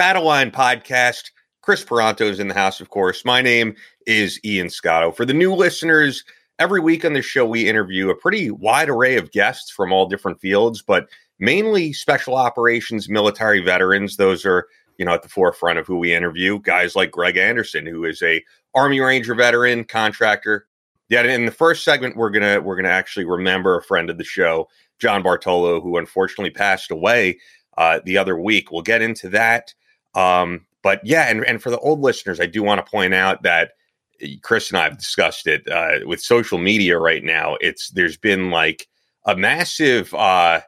Battleline podcast. Chris Paronto is in the house, of course. My name is Ian Scotto. For the new listeners, every week on the show, we interview a pretty wide array of guests from all different fields, but mainly special operations military veterans. Those are, you know, at the forefront of who we interview. Guys like Greg Anderson, who is a Army Ranger veteran, contractor. Yeah, in the first segment, we're gonna we're gonna actually remember a friend of the show, John Bartolo, who unfortunately passed away uh, the other week. We'll get into that. Um, but yeah, and, and for the old listeners, I do want to point out that eh, Chris and I have discussed it uh, with social media right now. It's there's been like a massive uh,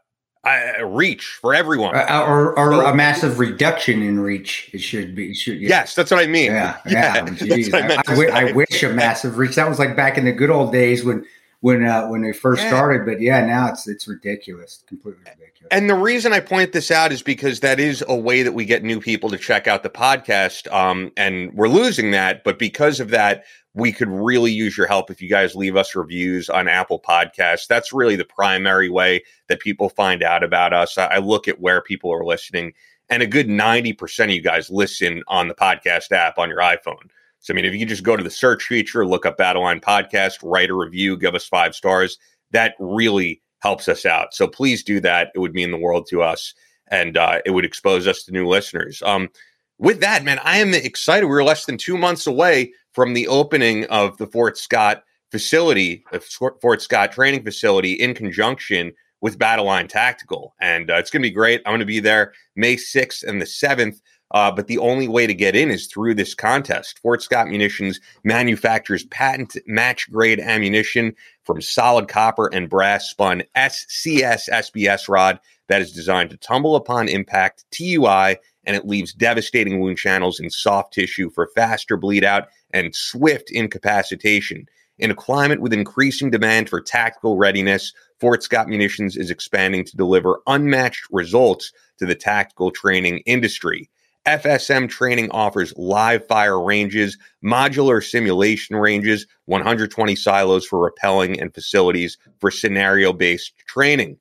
uh, reach for everyone, uh, or, or so, a massive reduction in reach. It should be. Should, yeah. Yes, that's what I mean. Yeah, yeah. yeah I, I, I, wish a massive reach. That was like back in the good old days when when uh, when they first yeah. started. But yeah, now it's it's ridiculous, completely ridiculous. And the reason I point this out is because that is a way that we get new people to check out the podcast. Um, and we're losing that, but because of that, we could really use your help if you guys leave us reviews on Apple Podcasts. That's really the primary way that people find out about us. I, I look at where people are listening, and a good 90% of you guys listen on the podcast app on your iPhone. So, I mean, if you just go to the search feature, look up Battleline Podcast, write a review, give us five stars, that really helps us out. So please do that. It would mean the world to us and uh, it would expose us to new listeners. Um, with that, man, I am excited. We're less than two months away from the opening of the Fort Scott facility, the Fort Scott training facility, in conjunction with Battleline Tactical. And uh, it's going to be great. I'm going to be there May 6th and the 7th. Uh, but the only way to get in is through this contest. Fort Scott Munitions manufactures patent match grade ammunition from solid copper and brass spun SCS SBS rod that is designed to tumble upon impact TUI and it leaves devastating wound channels in soft tissue for faster bleed out and swift incapacitation. In a climate with increasing demand for tactical readiness, Fort Scott Munitions is expanding to deliver unmatched results to the tactical training industry. FSM training offers live fire ranges, modular simulation ranges, 120 silos for rappelling, and facilities for scenario based training.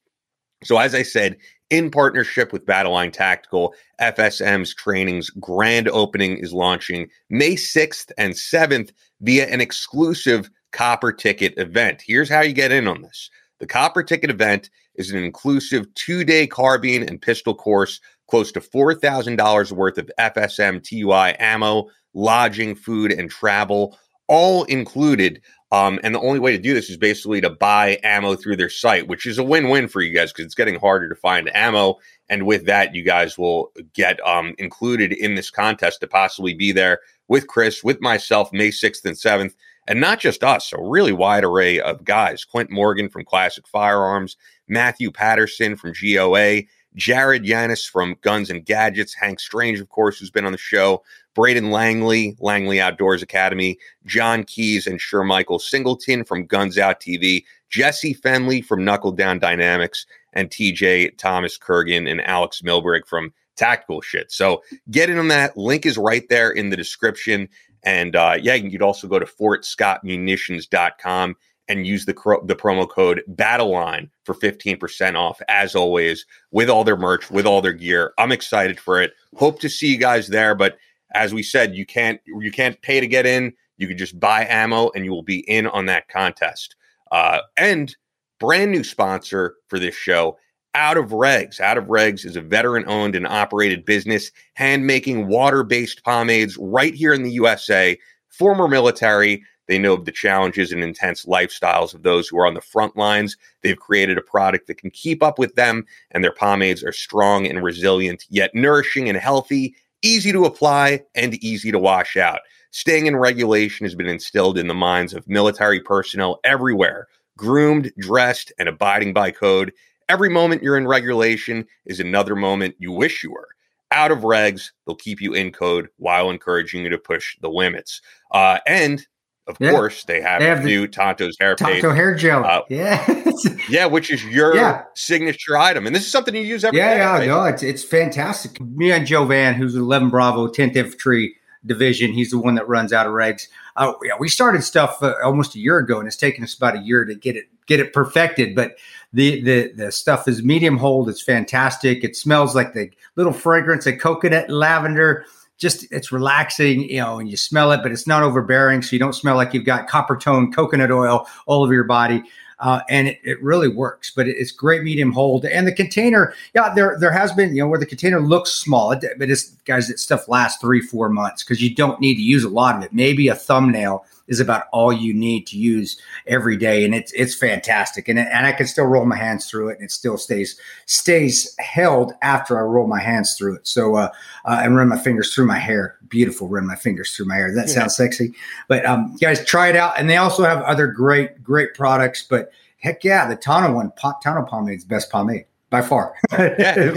So, as I said, in partnership with Battleline Tactical, FSM's training's grand opening is launching May 6th and 7th via an exclusive Copper Ticket event. Here's how you get in on this the Copper Ticket event is an inclusive two day carbine and pistol course close to $4,000 worth of FSM TUI ammo, lodging, food, and travel, all included. Um, and the only way to do this is basically to buy ammo through their site, which is a win win for you guys because it's getting harder to find ammo. And with that, you guys will get um, included in this contest to possibly be there with Chris, with myself, May 6th and 7th. And not just us, a really wide array of guys. Clint Morgan from Classic Firearms, Matthew Patterson from GOA, Jared Yanis from Guns and Gadgets, Hank Strange, of course, who's been on the show, Braden Langley, Langley Outdoors Academy, John Keys and Sure Michael Singleton from Guns Out TV, Jesse Fenley from Knuckle Down Dynamics, and TJ Thomas Kurgan and Alex Milbrig from Tactical Shit. So get in on that. Link is right there in the description. And uh, yeah, you can also go to fortscottmunitions.com and use the the promo code BattleLine for 15% off as always with all their merch, with all their gear. I'm excited for it. Hope to see you guys there, but as we said, you can't you can't pay to get in. You can just buy ammo and you will be in on that contest. Uh, and brand new sponsor for this show, Out of Regz. Out of Regz is a veteran owned and operated business hand making water based pomades right here in the USA. Former military, they know of the challenges and intense lifestyles of those who are on the front lines. They've created a product that can keep up with them, and their pomades are strong and resilient, yet nourishing and healthy, easy to apply, and easy to wash out. Staying in regulation has been instilled in the minds of military personnel everywhere, groomed, dressed, and abiding by code. Every moment you're in regulation is another moment you wish you were out of regs. They'll keep you in code while encouraging you to push the limits. Uh, and of yeah. course, they have, they have new the Tanto's hair Tonto paste. hair gel. Uh, yeah, yeah, which is your yeah. signature item, and this is something you use every yeah, day, Yeah, right? no, it's it's fantastic. Me and Joe Van, who's 11 Bravo, 10th Infantry Division, he's the one that runs out of regs. Uh, yeah, we started stuff uh, almost a year ago, and it's taken us about a year to get it get it perfected. But the the the stuff is medium hold. It's fantastic. It smells like the little fragrance of coconut and lavender. Just it's relaxing, you know, and you smell it, but it's not overbearing, so you don't smell like you've got Coppertone coconut oil all over your body. Uh, and it, it, really works. But it's great medium hold, and the container, yeah, there there has been you know where the container looks small, but it's guys, that stuff lasts three four months because you don't need to use a lot of it. Maybe a thumbnail is about all you need to use every day, and it's it's fantastic. And and I can still roll my hands through it, and it still stays stays held after I roll my hands through it. So uh, uh and run my fingers through my hair. Beautiful, run my fingers through my hair. That sounds yeah. sexy. But um, guys, try it out. And they also have other great great products. But heck yeah, the Tanto one, Tanto pomade is best pomade by far. yeah.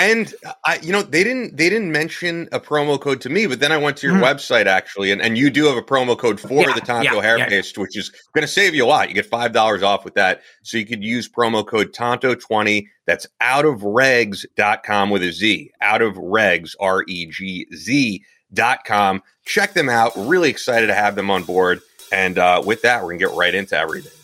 And I, you know, they didn't they didn't mention a promo code to me, but then I went to your mm-hmm. website actually, and, and you do have a promo code for yeah, the Tanto hair paste, which is going to save you a lot. You get five dollars off with that, so you could use promo code Tanto twenty. That's out of regs.com with a Z. Out of regs r e g z dot com. Check them out. Really excited to have them on board. And uh, with that, we're gonna get right into everything.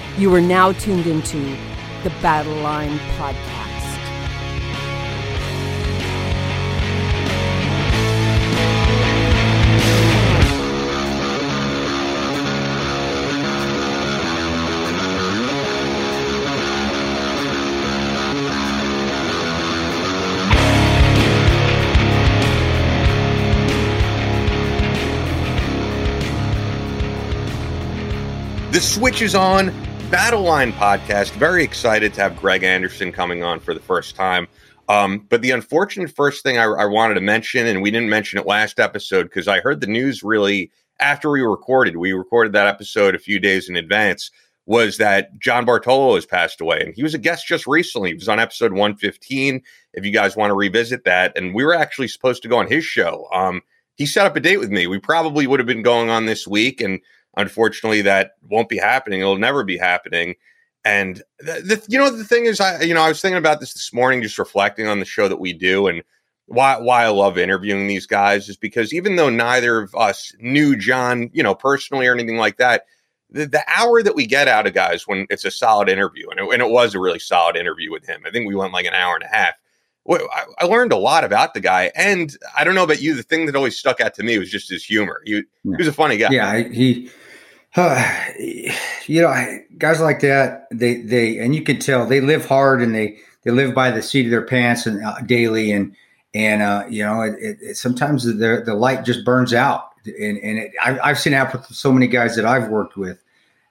You are now tuned into the Battleline Podcast. The switch is on. Battleline podcast. Very excited to have Greg Anderson coming on for the first time. Um, but the unfortunate first thing I, I, wanted to mention, and we didn't mention it last episode because I heard the news really after we recorded. We recorded that episode a few days in advance. Was that John Bartolo has passed away, and he was a guest just recently. He was on episode 115. If you guys want to revisit that, and we were actually supposed to go on his show. Um, he set up a date with me. We probably would have been going on this week, and Unfortunately, that won't be happening. It'll never be happening. And the, the, you know the thing is, I you know I was thinking about this this morning, just reflecting on the show that we do, and why why I love interviewing these guys is because even though neither of us knew John, you know, personally or anything like that, the, the hour that we get out of guys when it's a solid interview, and it, and it was a really solid interview with him. I think we went like an hour and a half. I, I, learned a lot about the guy, and I don't know about you. The thing that always stuck out to me was just his humor. He, he was a funny guy. Yeah, he uh, you know, guys like that, they they and you can tell they live hard and they they live by the seat of their pants and uh, daily and and uh, you know, it, it, it, sometimes the the light just burns out and and it, I, have seen happen with so many guys that I've worked with.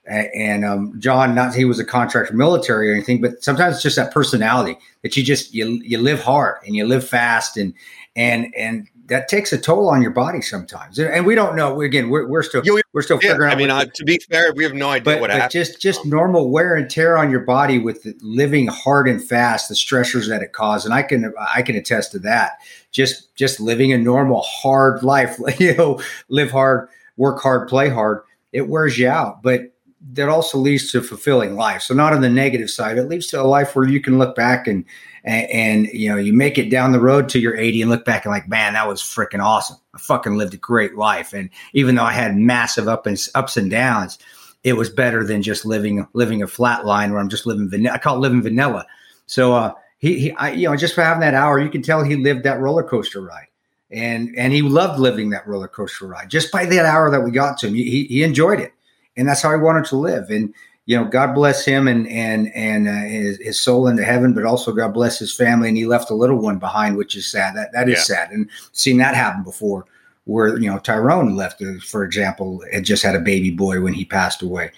And um, John, not he was a contractor military or anything, but sometimes it's just that personality that you just you you live hard and you live fast and and and that takes a toll on your body sometimes. And we don't know. Again, we're, we're still we're still yeah, figuring out. I mean, uh, to be fair, we have no idea but, what but happened. Just just normal wear and tear on your body with living hard and fast, the stressors that it causes, and I can I can attest to that. Just just living a normal hard life, you know, live hard, work hard, play hard. It wears you out, but that also leads to fulfilling life. So not on the negative side, it leads to a life where you can look back and and, and, you know you make it down the road to your 80 and look back and like man that was freaking awesome. I fucking lived a great life. And even though i had massive up and ups and downs it was better than just living living a flat line where i'm just living vanilla i call it living vanilla. So uh he, he I, you know just for having that hour you can tell he lived that roller coaster ride. And and he loved living that roller coaster ride. Just by that hour that we got to him he, he enjoyed it. And that's how he wanted to live. And you know, God bless him and and and uh, his, his, soul into heaven, but also God bless his family. And he left a little one behind, which is sad. That that is yeah. sad, and seen that happen before, where you know Tyrone left, uh, for example, had just had a baby boy when he passed away,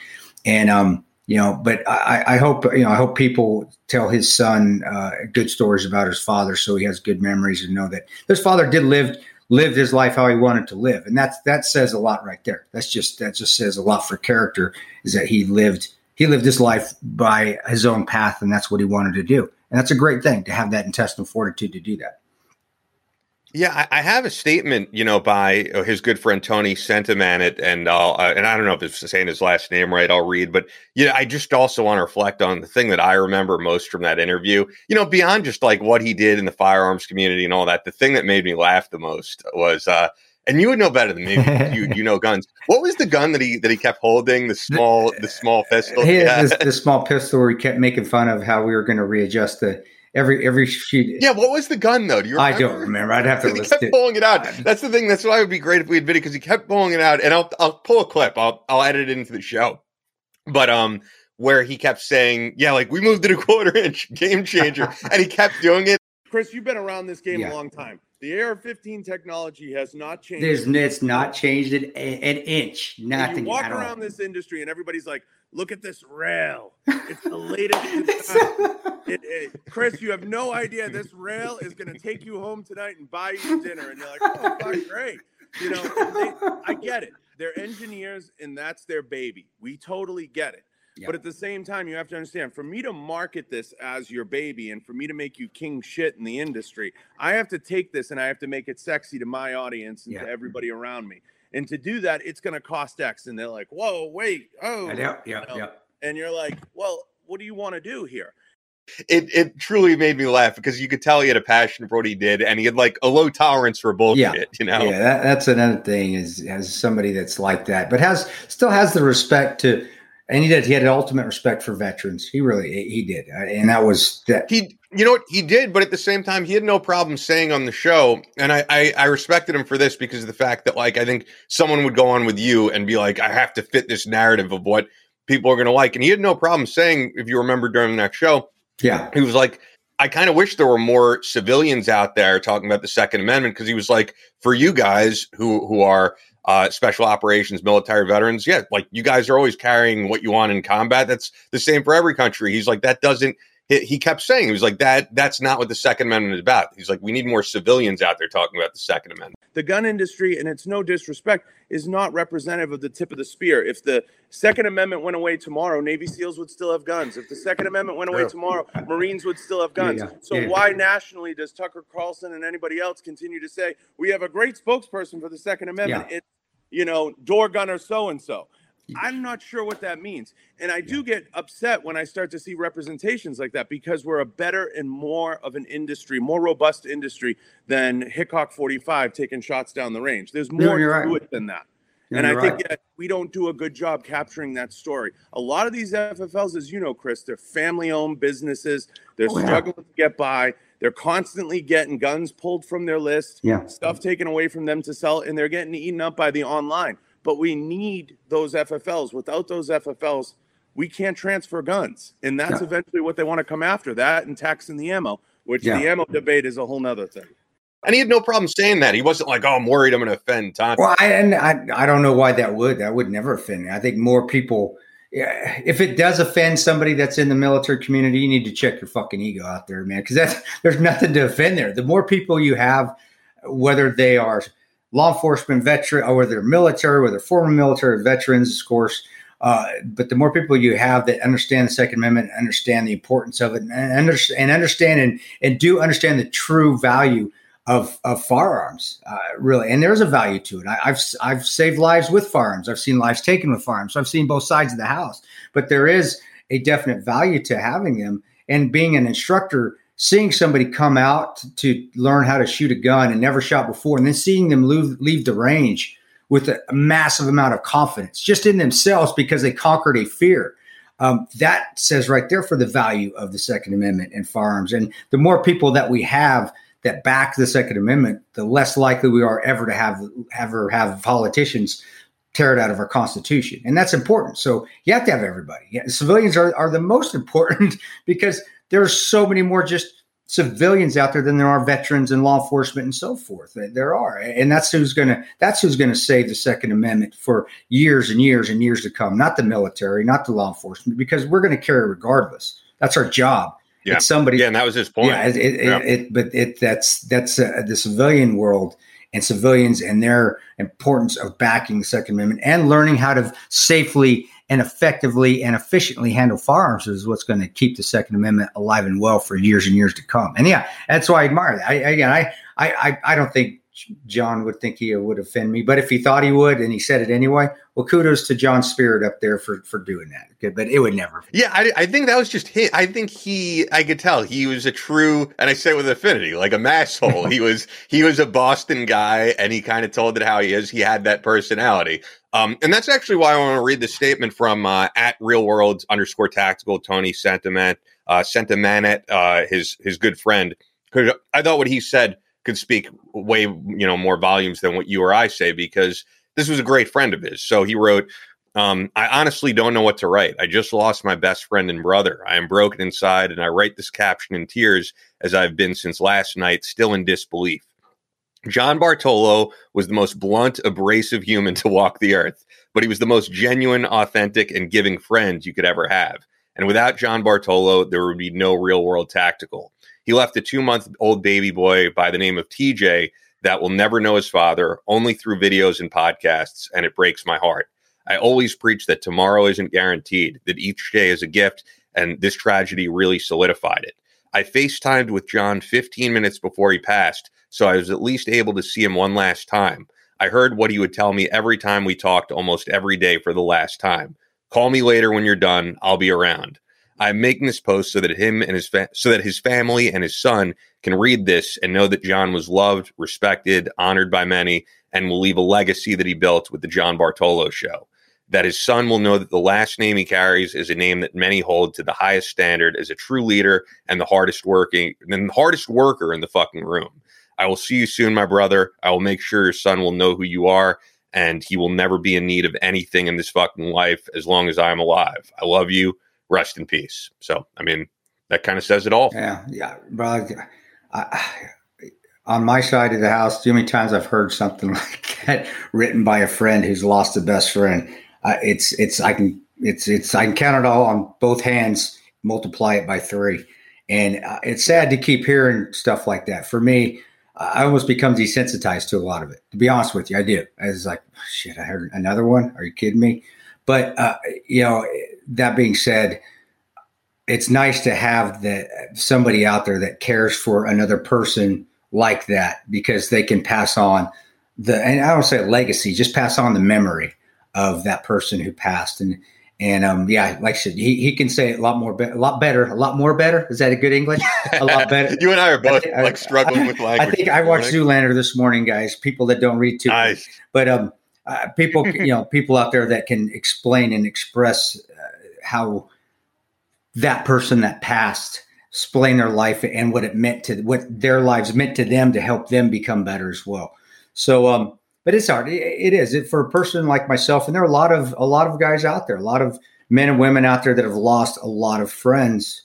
and um, you know, but I, I hope you know I hope people tell his son uh, good stories about his father, so he has good memories and know that his father did live lived his life how he wanted to live, and that's that says a lot right there. That's just that just says a lot for character is that he lived he lived his life by his own path, and that's what he wanted to do, and that's a great thing to have that intestinal fortitude to do that. Yeah, I, have a statement, you know, by uh, his good friend Tony Sentimanit, and I'll, uh, and I don't know if it's saying his last name right. I'll read, but yeah, I just also want to reflect on the thing that I remember most from that interview. You know, beyond just like what he did in the firearms community and all that, the thing that made me laugh the most was, uh, and you would know better than me. you you know guns. What was the gun that he that he kept holding? The small the small pistol. He Yeah, this, the small pistol. Where he kept making fun of how we were going to readjust the every every sheet. Yeah, what was the gun though? Do you remember? I don't remember. I'd have to. he kept it. pulling it out. That's the thing. That's why it would be great if we had video because he kept pulling it out. And I'll I'll pull a clip. I'll I'll edit it into the show. But um, where he kept saying, "Yeah, like we moved to a quarter inch, game changer," and he kept doing it. Chris, you've been around this game yeah. a long time. The AR-15 technology has not changed. There's, it's not changed an, an inch. Nothing. And you walk around this industry, and everybody's like, "Look at this rail. It's the latest." it, it, Chris, you have no idea. This rail is going to take you home tonight and buy you dinner, and you're like, "Oh, fuck, great." You know, they, I get it. They're engineers, and that's their baby. We totally get it. Yeah. But at the same time, you have to understand for me to market this as your baby and for me to make you king shit in the industry, I have to take this and I have to make it sexy to my audience and yeah. to everybody around me. And to do that, it's going to cost X. And they're like, whoa, wait, oh. Yeah, yeah, you know? yeah. And you're like, well, what do you want to do here? It it truly made me laugh because you could tell he had a passion for what he did, and he had like a low tolerance for bullshit. Yeah. You know, yeah, that, that's another thing is as somebody that's like that, but has still has the respect to and he did. He had an ultimate respect for veterans. He really he did, uh, and that was that. He, you know what, he did, but at the same time, he had no problem saying on the show, and I, I, I respected him for this because of the fact that, like, I think someone would go on with you and be like, I have to fit this narrative of what people are going to like, and he had no problem saying, if you remember during that show, yeah, he was like. I kind of wish there were more civilians out there talking about the Second Amendment because he was like, for you guys who who are uh, special operations, military veterans. Yeah, like you guys are always carrying what you want in combat. That's the same for every country. He's like, that doesn't. He, he kept saying he was like that. That's not what the Second Amendment is about. He's like, we need more civilians out there talking about the Second Amendment. The gun industry, and it's no disrespect, is not representative of the tip of the spear. If the Second Amendment went away tomorrow, Navy SEALs would still have guns. If the Second Amendment went away tomorrow, Marines would still have guns. Yeah, yeah. So yeah. why nationally does Tucker Carlson and anybody else continue to say we have a great spokesperson for the Second Amendment? It's you know, door gunner so and so. I'm not sure what that means. And I do get upset when I start to see representations like that because we're a better and more of an industry, more robust industry than Hickok 45 taking shots down the range. There's more to right. it than that. and I think right. we don't do a good job capturing that story. A lot of these FFLs, as you know, Chris, they're family owned businesses. They're oh, struggling yeah. to get by. They're constantly getting guns pulled from their list, yeah. stuff taken away from them to sell, and they're getting eaten up by the online. But we need those FFLs. Without those FFLs, we can't transfer guns. And that's yeah. eventually what they want to come after that and taxing the ammo, which yeah. the ammo debate is a whole nother thing. And he had no problem saying that. He wasn't like, "Oh, I'm worried I'm going to offend Tom." Well, I, and I, I don't know why that would. That would never offend me. I think more people if it does offend somebody that's in the military community, you need to check your fucking ego out there, man. Because that's there's nothing to offend there. The more people you have, whether they are law enforcement veteran or whether they're military, whether they're former military veterans, of course. Uh, but the more people you have that understand the Second Amendment, understand the importance of it, and, under, and understand and, and do understand the true value of of firearms, uh, really. And there's a value to it. I, have I've saved lives with firearms. I've seen lives taken with firearms. So I've seen both sides of the house. But there is a definite value to having them. And being an instructor, seeing somebody come out to learn how to shoot a gun and never shot before, and then seeing them leave, leave the range with a massive amount of confidence just in themselves because they conquered a fear. Um, that says right there for the value of the Second Amendment and firearms. And the more people that we have that back the Second Amendment, the less likely we are ever to have ever have politicians tear it out of our Constitution, and that's important. So you have to have everybody. Yeah, civilians are are the most important because there are so many more just civilians out there than there are veterans and law enforcement and so forth. There are, and that's who's going to that's who's going to save the Second Amendment for years and years and years to come. Not the military, not the law enforcement, because we're going to carry regardless. That's our job. Yeah, it's somebody. Yeah, and that was his point. Yeah, it, it, yeah. It, but it that's that's uh, the civilian world and civilians and their importance of backing the Second Amendment and learning how to safely and effectively and efficiently handle firearms is what's going to keep the Second Amendment alive and well for years and years to come. And yeah, that's why I admire that. I, again, I, I, I don't think John would think he would offend me, but if he thought he would and he said it anyway, well, kudos to John Spirit up there for for doing that. Good, but it would never. Yeah, I, I think that was just him. I think he, I could tell he was a true, and I say it with affinity, like a masshole. he was he was a Boston guy, and he kind of told it how he is. He had that personality. Um, and that's actually why I want to read the statement from uh, at Real World underscore Tactical Tony Sentiment uh, Sentimanet, uh, his his good friend, because I thought what he said could speak way you know more volumes than what you or I say because this was a great friend of his. So he wrote, um, I honestly don't know what to write. I just lost my best friend and brother. I am broken inside, and I write this caption in tears as I've been since last night, still in disbelief. John Bartolo was the most blunt, abrasive human to walk the earth, but he was the most genuine, authentic, and giving friend you could ever have. And without John Bartolo, there would be no real world tactical. He left a two month old baby boy by the name of TJ that will never know his father, only through videos and podcasts, and it breaks my heart. I always preach that tomorrow isn't guaranteed, that each day is a gift, and this tragedy really solidified it. I FaceTimed with John 15 minutes before he passed, so I was at least able to see him one last time. I heard what he would tell me every time we talked almost every day for the last time. Call me later when you're done. I'll be around. I'm making this post so that him and his fa- so that his family and his son can read this and know that John was loved, respected, honored by many, and will leave a legacy that he built with the John Bartolo show. That his son will know that the last name he carries is a name that many hold to the highest standard as a true leader and the hardest working and the hardest worker in the fucking room. I will see you soon, my brother. I will make sure your son will know who you are and he will never be in need of anything in this fucking life as long as I'm alive. I love you rest in peace. So, I mean, that kind of says it all. Yeah, yeah, bro. I, on my side of the house, too many times I've heard something like that written by a friend who's lost a best friend. Uh, it's it's I can it's it's I can count it all on both hands, multiply it by three, and uh, it's sad to keep hearing stuff like that. For me, I almost become desensitized to a lot of it. To be honest with you, I do. I was like, oh, shit, I heard another one. Are you kidding me? But uh, you know, that being said, it's nice to have that somebody out there that cares for another person like that because they can pass on the and I don't say legacy, just pass on the memory of that person who passed and and um yeah, like I said, he, he can say it a lot more be- a lot better, a lot more better. Is that a good English? A lot better. you and I are both I, like struggling I, with language. I think I watched Zoolander this morning, guys. People that don't read too, nice. but um, uh, people you know people out there that can explain and express how that person that passed explain their life and what it meant to what their lives meant to them to help them become better as well. So, um, but it's hard. it, is it for a person like myself, and there are a lot of a lot of guys out there, a lot of men and women out there that have lost a lot of friends,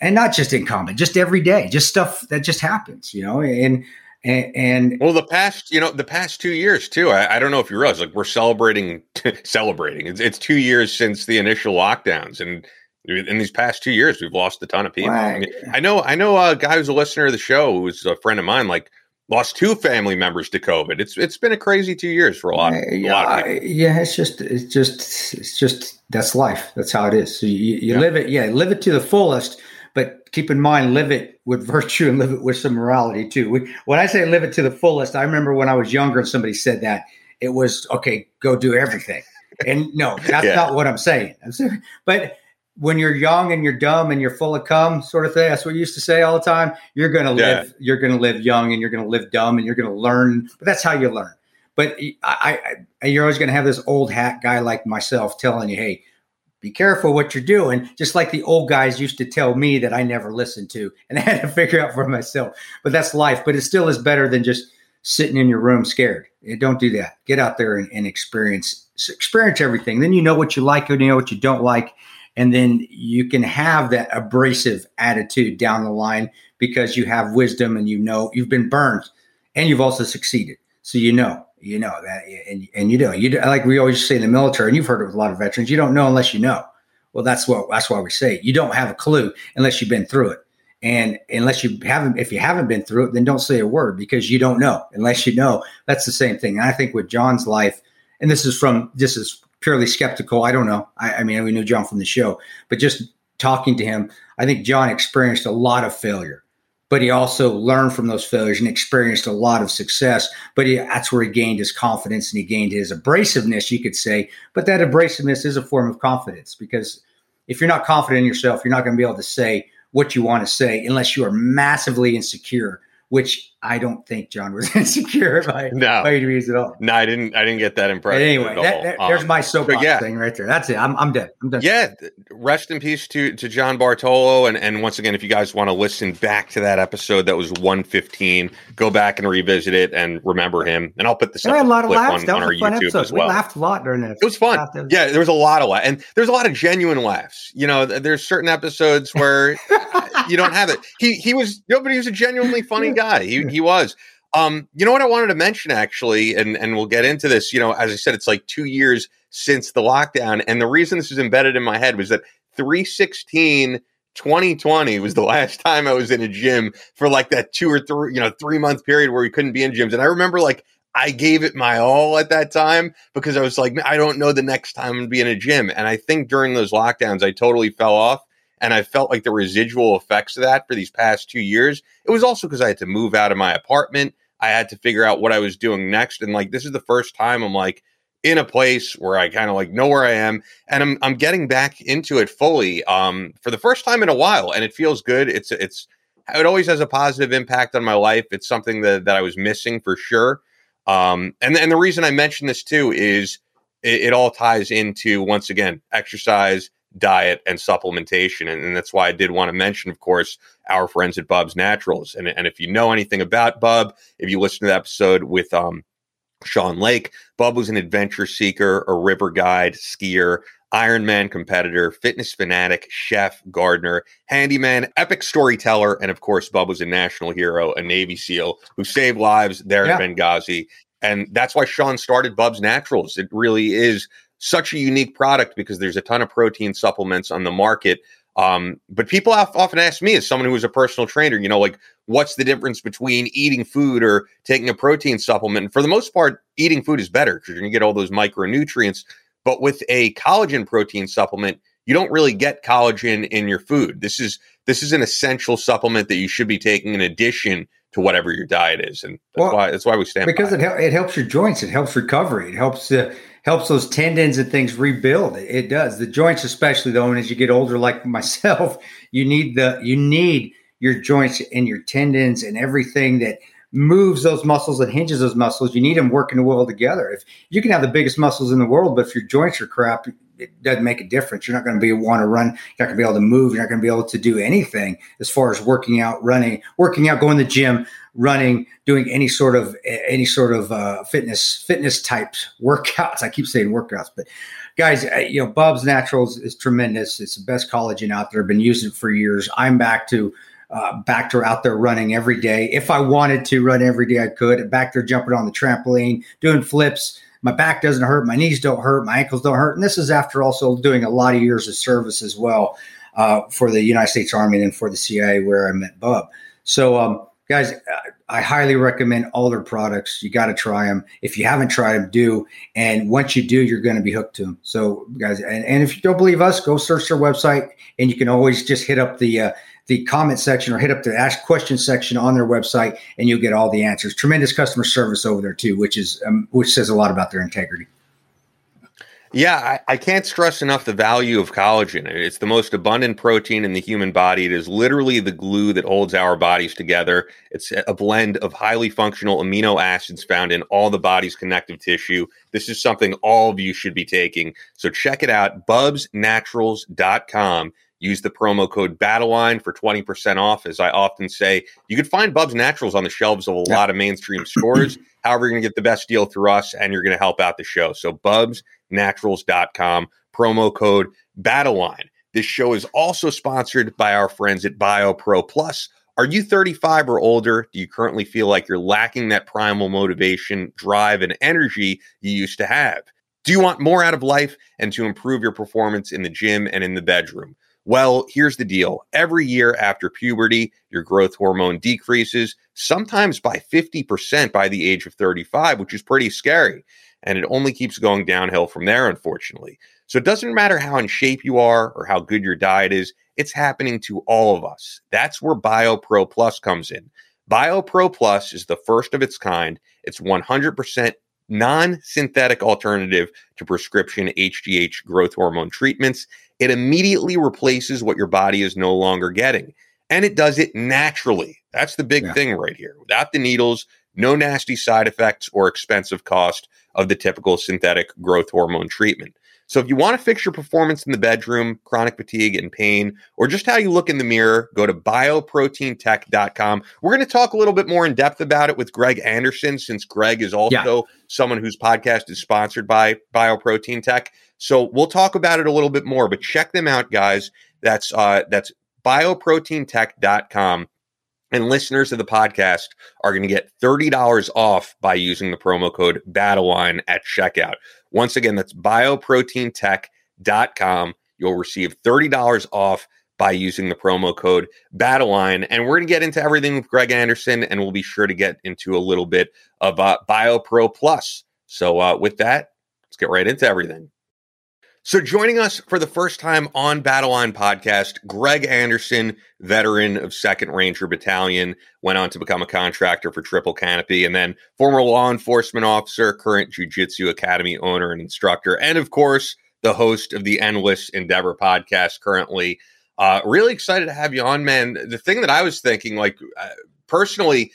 and not just in combat, just every day, just stuff that just happens, you know, and. And, and, well, the past, you know, the past two years too. I, I don't know if you realize, like, we're celebrating, celebrating. It's, it's two years since the initial lockdowns, and in these past two years, we've lost a ton of people. Right. I, mean, I, know, I know a guy who's a listener of the show who's a friend of mine, like lost two family members to COVID. It's it's been a crazy two years for a lot. Of, yeah, lot of yeah. It's just it's just it's just that's life. That's how it is. So you, you yeah. live it, yeah, live it to the fullest. But keep in mind, live it with virtue and live it with some morality too. When I say live it to the fullest, I remember when I was younger and somebody said that it was okay. Go do everything. And no, that's yeah. not what I'm saying. I'm saying, but when you're young and you're dumb and you're full of cum, sort of thing. That's what you used to say all the time. You're going to live. Yeah. You're going to live young and you're going to live dumb and you're going to learn. But that's how you learn. But I, I you're always going to have this old hat guy like myself telling you, "Hey, be careful what you're doing." Just like the old guys used to tell me that I never listened to, and I had to figure out for myself. But that's life. But it still is better than just sitting in your room scared. Don't do that. Get out there and, and experience experience everything. Then you know what you like and you know what you don't like And then you can have that abrasive attitude down the line because you have wisdom and you know you've been burned and you've also succeeded. So you know, you know that, and, and you do. You do, like we always say in the military, and you've heard it with a lot of veterans. You don't know unless you know. Well, that's what that's why we say you don't have a clue unless you've been through it. And unless you haven't, if you haven't been through it, then don't say a word because you don't know unless you know. That's the same thing. And I think with John's life, and this is from this is purely skeptical. I don't know. I, I mean, we knew John from the show, but just talking to him, I think John experienced a lot of failure but he also learned from those failures and experienced a lot of success. But he, that's where he gained his confidence and he gained his abrasiveness, you could say. But that abrasiveness is a form of confidence because if you're not confident in yourself, you're not going to be able to say what you want to say unless you are massively insecure which I don't think John was insecure by, no. by degrees at all. No, I didn't. I didn't get that impression. But anyway, that, that, um, there's my soapbox yeah. thing right there. That's it. I'm, I'm dead. I'm done. Yeah. Rest in peace to to John Bartolo. And and once again, if you guys want to listen back to that episode, that was 115. Go back and revisit it and remember him. And I'll put this. There a lot of laughs. On, that was on our YouTube episode. as well. We laughed a lot during that. It was fun. Yeah, there was a lot of laughs, and there's a lot of genuine laughs. You know, there's certain episodes where you don't have it. He he was nobody was a genuinely funny guy. He he was. Um, you know what I wanted to mention actually, and and we'll get into this. You know, as I said, it's like two years since the lockdown, and the reason this is embedded in my head was that 316 2020 was the last time I was in a gym for like that two or three, you know, three month period where we couldn't be in gyms. And I remember like I gave it my all at that time because I was like, I don't know the next time I'm gonna be in a gym. And I think during those lockdowns, I totally fell off and I felt like the residual effects of that for these past two years. It was also because I had to move out of my apartment. I had to figure out what I was doing next. And like, this is the first time I'm like in a place where I kind of like know where I am and I'm, I'm getting back into it fully um, for the first time in a while. And it feels good. It's, it's, it always has a positive impact on my life. It's something that, that I was missing for sure. Um, and, and the reason I mention this too is it, it all ties into, once again, exercise, diet and supplementation. And, and, that's why I did want to mention, of course, our friends at Bub's Naturals. And, and if you know anything about Bub, if you listen to the episode with um, Sean Lake, Bub was an adventure seeker, a river guide, skier, Ironman competitor, fitness fanatic, chef, gardener, handyman, epic storyteller, and of course, Bub was a national hero, a Navy SEAL who saved lives there yeah. at Benghazi. And that's why Sean started Bub's Naturals. It really is such a unique product because there's a ton of protein supplements on the market. Um, but people often ask me, as someone who is a personal trainer, you know, like, what's the difference between eating food or taking a protein supplement? And for the most part, eating food is better because you're going to get all those micronutrients. But with a collagen protein supplement, you don't really get collagen in your food. This is this is an essential supplement that you should be taking in addition to whatever your diet is, and that's well, why that's why we stand because it, it helps your joints, it helps recovery, it helps uh, helps those tendons and things rebuild. It, it does the joints, especially though, and as you get older, like myself, you need the you need your joints and your tendons and everything that moves those muscles and hinges those muscles. You need them working well together. If you can have the biggest muscles in the world, but if your joints are crap, it doesn't make a difference. You're not going to be want to run. You're not going to be able to move. You're not going to be able to do anything as far as working out, running, working out, going to the gym, running, doing any sort of any sort of uh, fitness fitness types workouts. I keep saying workouts, but guys, uh, you know, Bub's Naturals is tremendous. It's the best collagen out there. I've been using it for years. I'm back to uh, back to out there running every day. If I wanted to run every day, I could. Back there jumping on the trampoline, doing flips my back doesn't hurt, my knees don't hurt, my ankles don't hurt. And this is after also doing a lot of years of service as well uh, for the United States Army and for the CIA where I met Bub. So, um, guys, I highly recommend all their products. You got to try them. If you haven't tried them, do. And once you do, you're going to be hooked to them. So, guys, and, and if you don't believe us, go search their website, and you can always just hit up the uh, the comment section or hit up the ask question section on their website and you'll get all the answers. Tremendous customer service over there too, which is um, which says a lot about their integrity. Yeah, I, I, can't stress enough the value of collagen. It's the most abundant protein in the human body. It is literally the glue that holds our bodies together. It's a blend of highly functional amino acids found in all the body's connective tissue. This is something all of you should be taking. So check it out, bubsnaturals.com. Use the promo code BATTLELINE for 20% off. As I often say, you can find Bub's Naturals on the shelves of a lot of mainstream stores. However, you're going to get the best deal through us and you're going to help out the show. So, bubsnaturals.com, promo code BATTLELINE. This show is also sponsored by our friends at BioPro Plus. Are you 35 or older? Do you currently feel like you're lacking that primal motivation, drive, and energy you used to have? Do you want more out of life and to improve your performance in the gym and in the bedroom? Well, here's the deal. Every year after puberty, your growth hormone decreases, sometimes by 50% by the age of 35, which is pretty scary. And it only keeps going downhill from there, unfortunately. So it doesn't matter how in shape you are or how good your diet is, it's happening to all of us. That's where BioPro Plus comes in. BioPro Plus is the first of its kind. It's 100% non synthetic alternative to prescription HGH growth hormone treatments. It immediately replaces what your body is no longer getting. And it does it naturally. That's the big yeah. thing right here. Without the needles, no nasty side effects or expensive cost of the typical synthetic growth hormone treatment. So if you want to fix your performance in the bedroom, chronic fatigue and pain, or just how you look in the mirror, go to bioproteintech.com. We're going to talk a little bit more in depth about it with Greg Anderson, since Greg is also yeah. someone whose podcast is sponsored by Bioprotein Tech. So we'll talk about it a little bit more, but check them out, guys. That's uh, that's bioproteintech.com. And listeners of the podcast are going to get $30 off by using the promo code BATTLELINE at checkout. Once again, that's bioproteintech.com. You'll receive $30 off by using the promo code BATTLELINE. And we're going to get into everything with Greg Anderson, and we'll be sure to get into a little bit of uh, BioPro Plus. So, uh, with that, let's get right into everything. So, joining us for the first time on Battleline podcast, Greg Anderson, veteran of 2nd Ranger Battalion, went on to become a contractor for Triple Canopy, and then former law enforcement officer, current Jiu Jitsu Academy owner and instructor, and of course, the host of the Endless Endeavor podcast currently. Uh, really excited to have you on, man. The thing that I was thinking, like, uh, personally,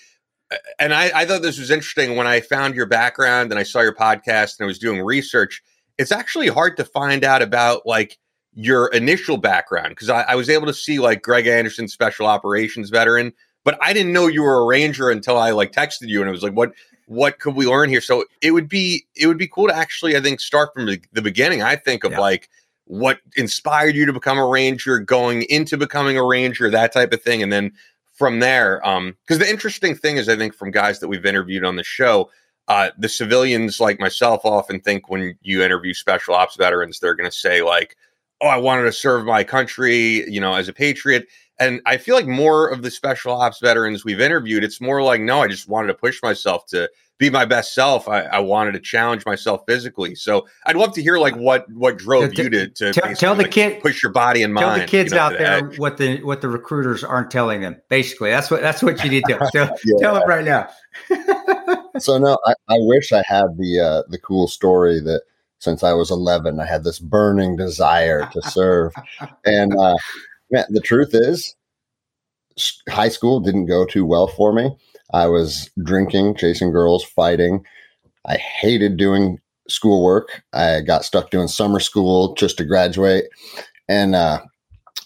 uh, and I, I thought this was interesting when I found your background and I saw your podcast and I was doing research it's actually hard to find out about like your initial background because I, I, was able to see like Greg Anderson, special operations veteran, but I didn't know you were a ranger until I like texted you and it was like, what what could we learn here? So it would be it would be cool to actually I think start from the beginning. I think of yeah. like what inspired you to become a ranger, going into becoming a ranger, that type of thing, and then from there, um, because the interesting thing is I think from guys that we've interviewed on the show uh, the civilians like myself often think when you interview special ops veterans, they're going to say like, "Oh, I wanted to serve my country," you know, as a patriot. And I feel like more of the special ops veterans we've interviewed, it's more like, no, I just wanted to push myself to be my best self. I, I wanted to challenge myself physically. So I'd love to hear like what what drove you to to tell, tell the like, kid push your body and mind. Tell the kids you know, out there what the what the recruiters aren't telling them. Basically, that's what that's what you need to tell, yeah. tell them right now. so no, I, I wish I had the uh, the cool story that since I was 11, I had this burning desire to serve. and uh, man, the truth is, high school didn't go too well for me. I was drinking, chasing girls, fighting. I hated doing schoolwork. I got stuck doing summer school just to graduate. And uh,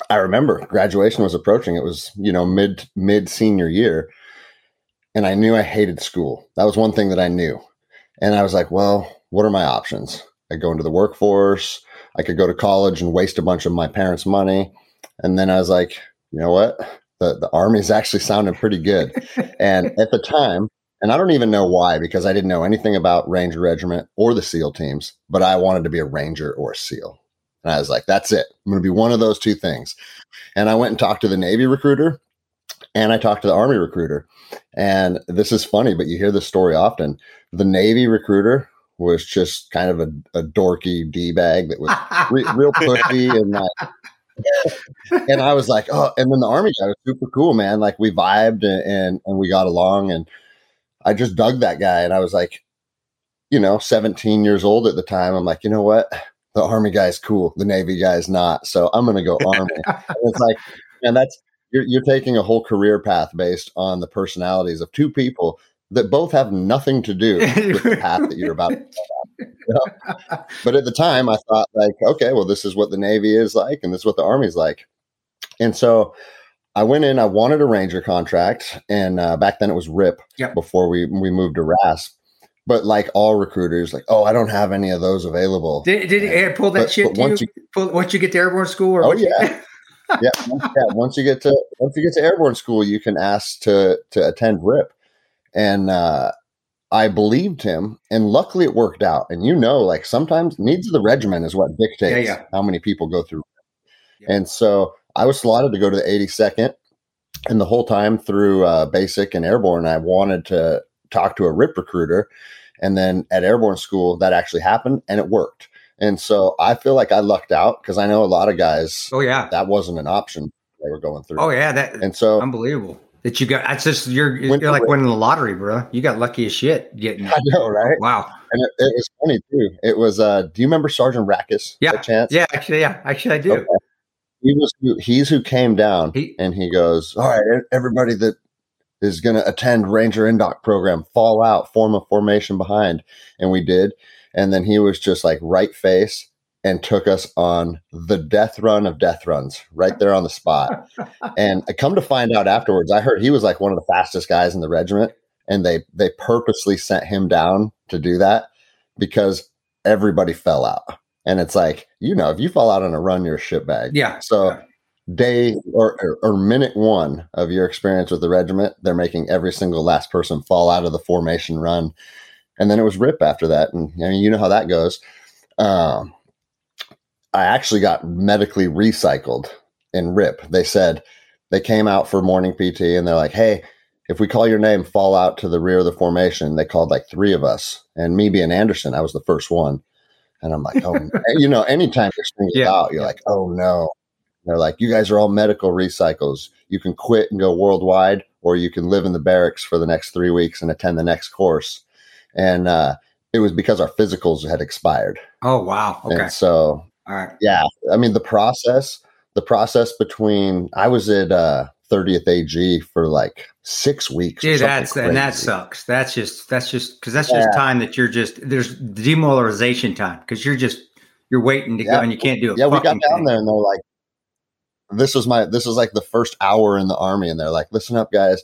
I remember graduation was approaching. It was, you know, mid mid senior year and I knew I hated school. That was one thing that I knew. And I was like, well, what are my options? I go into the workforce. I could go to college and waste a bunch of my parents' money. And then I was like, you know what? The the army's actually sounding pretty good. and at the time, and I don't even know why, because I didn't know anything about Ranger Regiment or the SEAL teams, but I wanted to be a Ranger or a SEAL. And I was like, that's it. I'm going to be one of those two things. And I went and talked to the Navy recruiter and I talked to the Army recruiter. And this is funny, but you hear this story often. The Navy recruiter was just kind of a, a dorky d bag that was re- real pushy and like. and I was like, oh, and then the army guy was super cool, man. Like we vibed and, and, and we got along, and I just dug that guy. And I was like, you know, 17 years old at the time. I'm like, you know what? The army guy's cool, the navy guy's not. So I'm gonna go army. it's like, and that's you're, you're taking a whole career path based on the personalities of two people that both have nothing to do with the path that you're about to you know? But at the time, I thought, like, okay, well, this is what the Navy is like, and this is what the Army's like. And so I went in, I wanted a Ranger contract. And uh, back then it was RIP yep. before we, we moved to RASP. but like all recruiters, like, oh, I don't have any of those available. Did, did it pull that But- shit but to once you? Pull, once you get to airborne school? Or Oh, you- yeah. yeah, once- you get to once you get to airborne school, you can ask to to attend RIP, and uh, I believed him, and luckily it worked out. And you know, like sometimes needs of the regiment is what dictates yeah. how many people go through. Yeah. And so I was slotted to go to the 82nd, and the whole time through uh, basic and airborne, I wanted to talk to a RIP recruiter, and then at airborne school that actually happened, and it worked. And so I feel like I lucked out because I know a lot of guys Oh yeah. that wasn't an option they were going through. Oh yeah. That And so unbelievable. That you got. That's just you're you're like winning the lottery, bro. You got lucky as shit getting. I know, right? Wow. And it, it was funny too. It was uh do you remember Sergeant Rackus? Yeah. by chance? Yeah. Actually, yeah. Actually, I do. Okay. He was he's who came down He- and he goes, All right, everybody that is gonna attend Ranger Indoc program, fall out, form a formation behind. And we did. And then he was just like right face and took us on the death run of death runs right there on the spot. and I come to find out afterwards, I heard he was like one of the fastest guys in the regiment, and they they purposely sent him down to do that because everybody fell out. And it's like, you know, if you fall out on a run, you're a shitbag. Yeah. So day or, or or minute one of your experience with the regiment, they're making every single last person fall out of the formation run. And then it was rip after that. And I mean, you know how that goes. Um, I actually got medically recycled in RIP. They said they came out for morning PT and they're like, hey, if we call your name, fall out to the rear of the formation. They called like three of us. And me being Anderson, I was the first one. And I'm like, oh, you know, anytime you're singled Yeah. out, you're like, oh no. They're like, you guys are all medical recycles. You can quit and go worldwide, or you can live in the barracks for the next three weeks and attend the next course. And uh, it was because our physicals had expired. Oh wow. Okay. And so All right. yeah, I mean the process, the process between I was at uh 30th AG for like six weeks. Dude, that's and that sucks. That's just that's just because that's just time that you're just there's demoralization time because you're just you're waiting to go and you can't do it. Yeah, we got down there and they're like, this was my this was like the first hour in the army, and they're like, listen up, guys,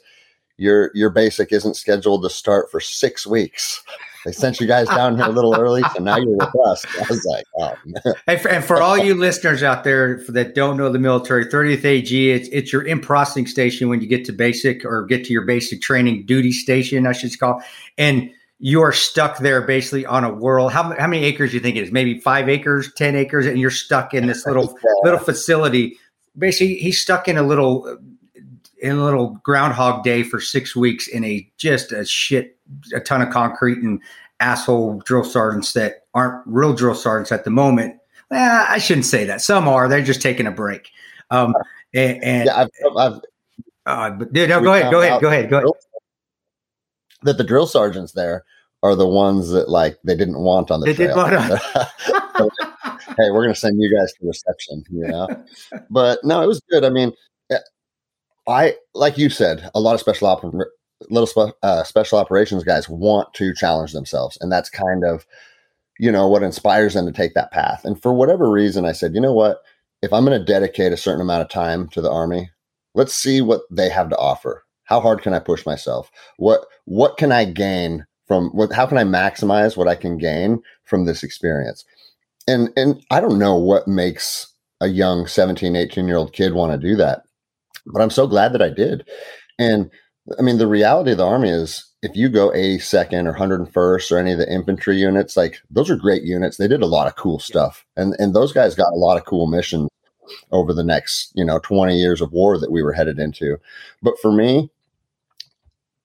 your your basic isn't scheduled to start for six weeks. They sent you guys down here a little early, so now you're with us. I was like, oh man. And for, and for all you listeners out there that don't know the military, 30th AG, it's, it's your in processing station when you get to basic or get to your basic training duty station, I should call. And you are stuck there basically on a world. How, how many acres do you think it is? Maybe five acres, 10 acres, and you're stuck in this little little facility. Basically, he's stuck in a little in a little groundhog day for six weeks in a just a shit a ton of concrete and asshole drill sergeants that aren't real drill sergeants at the moment. Well, I shouldn't say that. Some are. They're just taking a break. Um, and, and Yeah, I've, I've uh, but dude, no, go ahead, go ahead, go ahead, go ahead. that the drill sergeants there are the ones that like they didn't want on the They trail. on- hey, we're gonna send you guys to reception, you know. but no, it was good. I mean, I like you said, a lot of special op, little spe- uh, special operations guys want to challenge themselves, and that's kind of you know what inspires them to take that path. And for whatever reason, I said, you know what, if I'm going to dedicate a certain amount of time to the army, let's see what they have to offer. How hard can I push myself? What what can I gain from what? How can I maximize what I can gain from this experience? and and I don't know what makes a young 17, 18 year old kid want to do that. But I'm so glad that I did. And I mean, the reality of the army is if you go 82nd or 101st or any of the infantry units, like those are great units. They did a lot of cool stuff. And and those guys got a lot of cool missions over the next, you know, 20 years of war that we were headed into. But for me,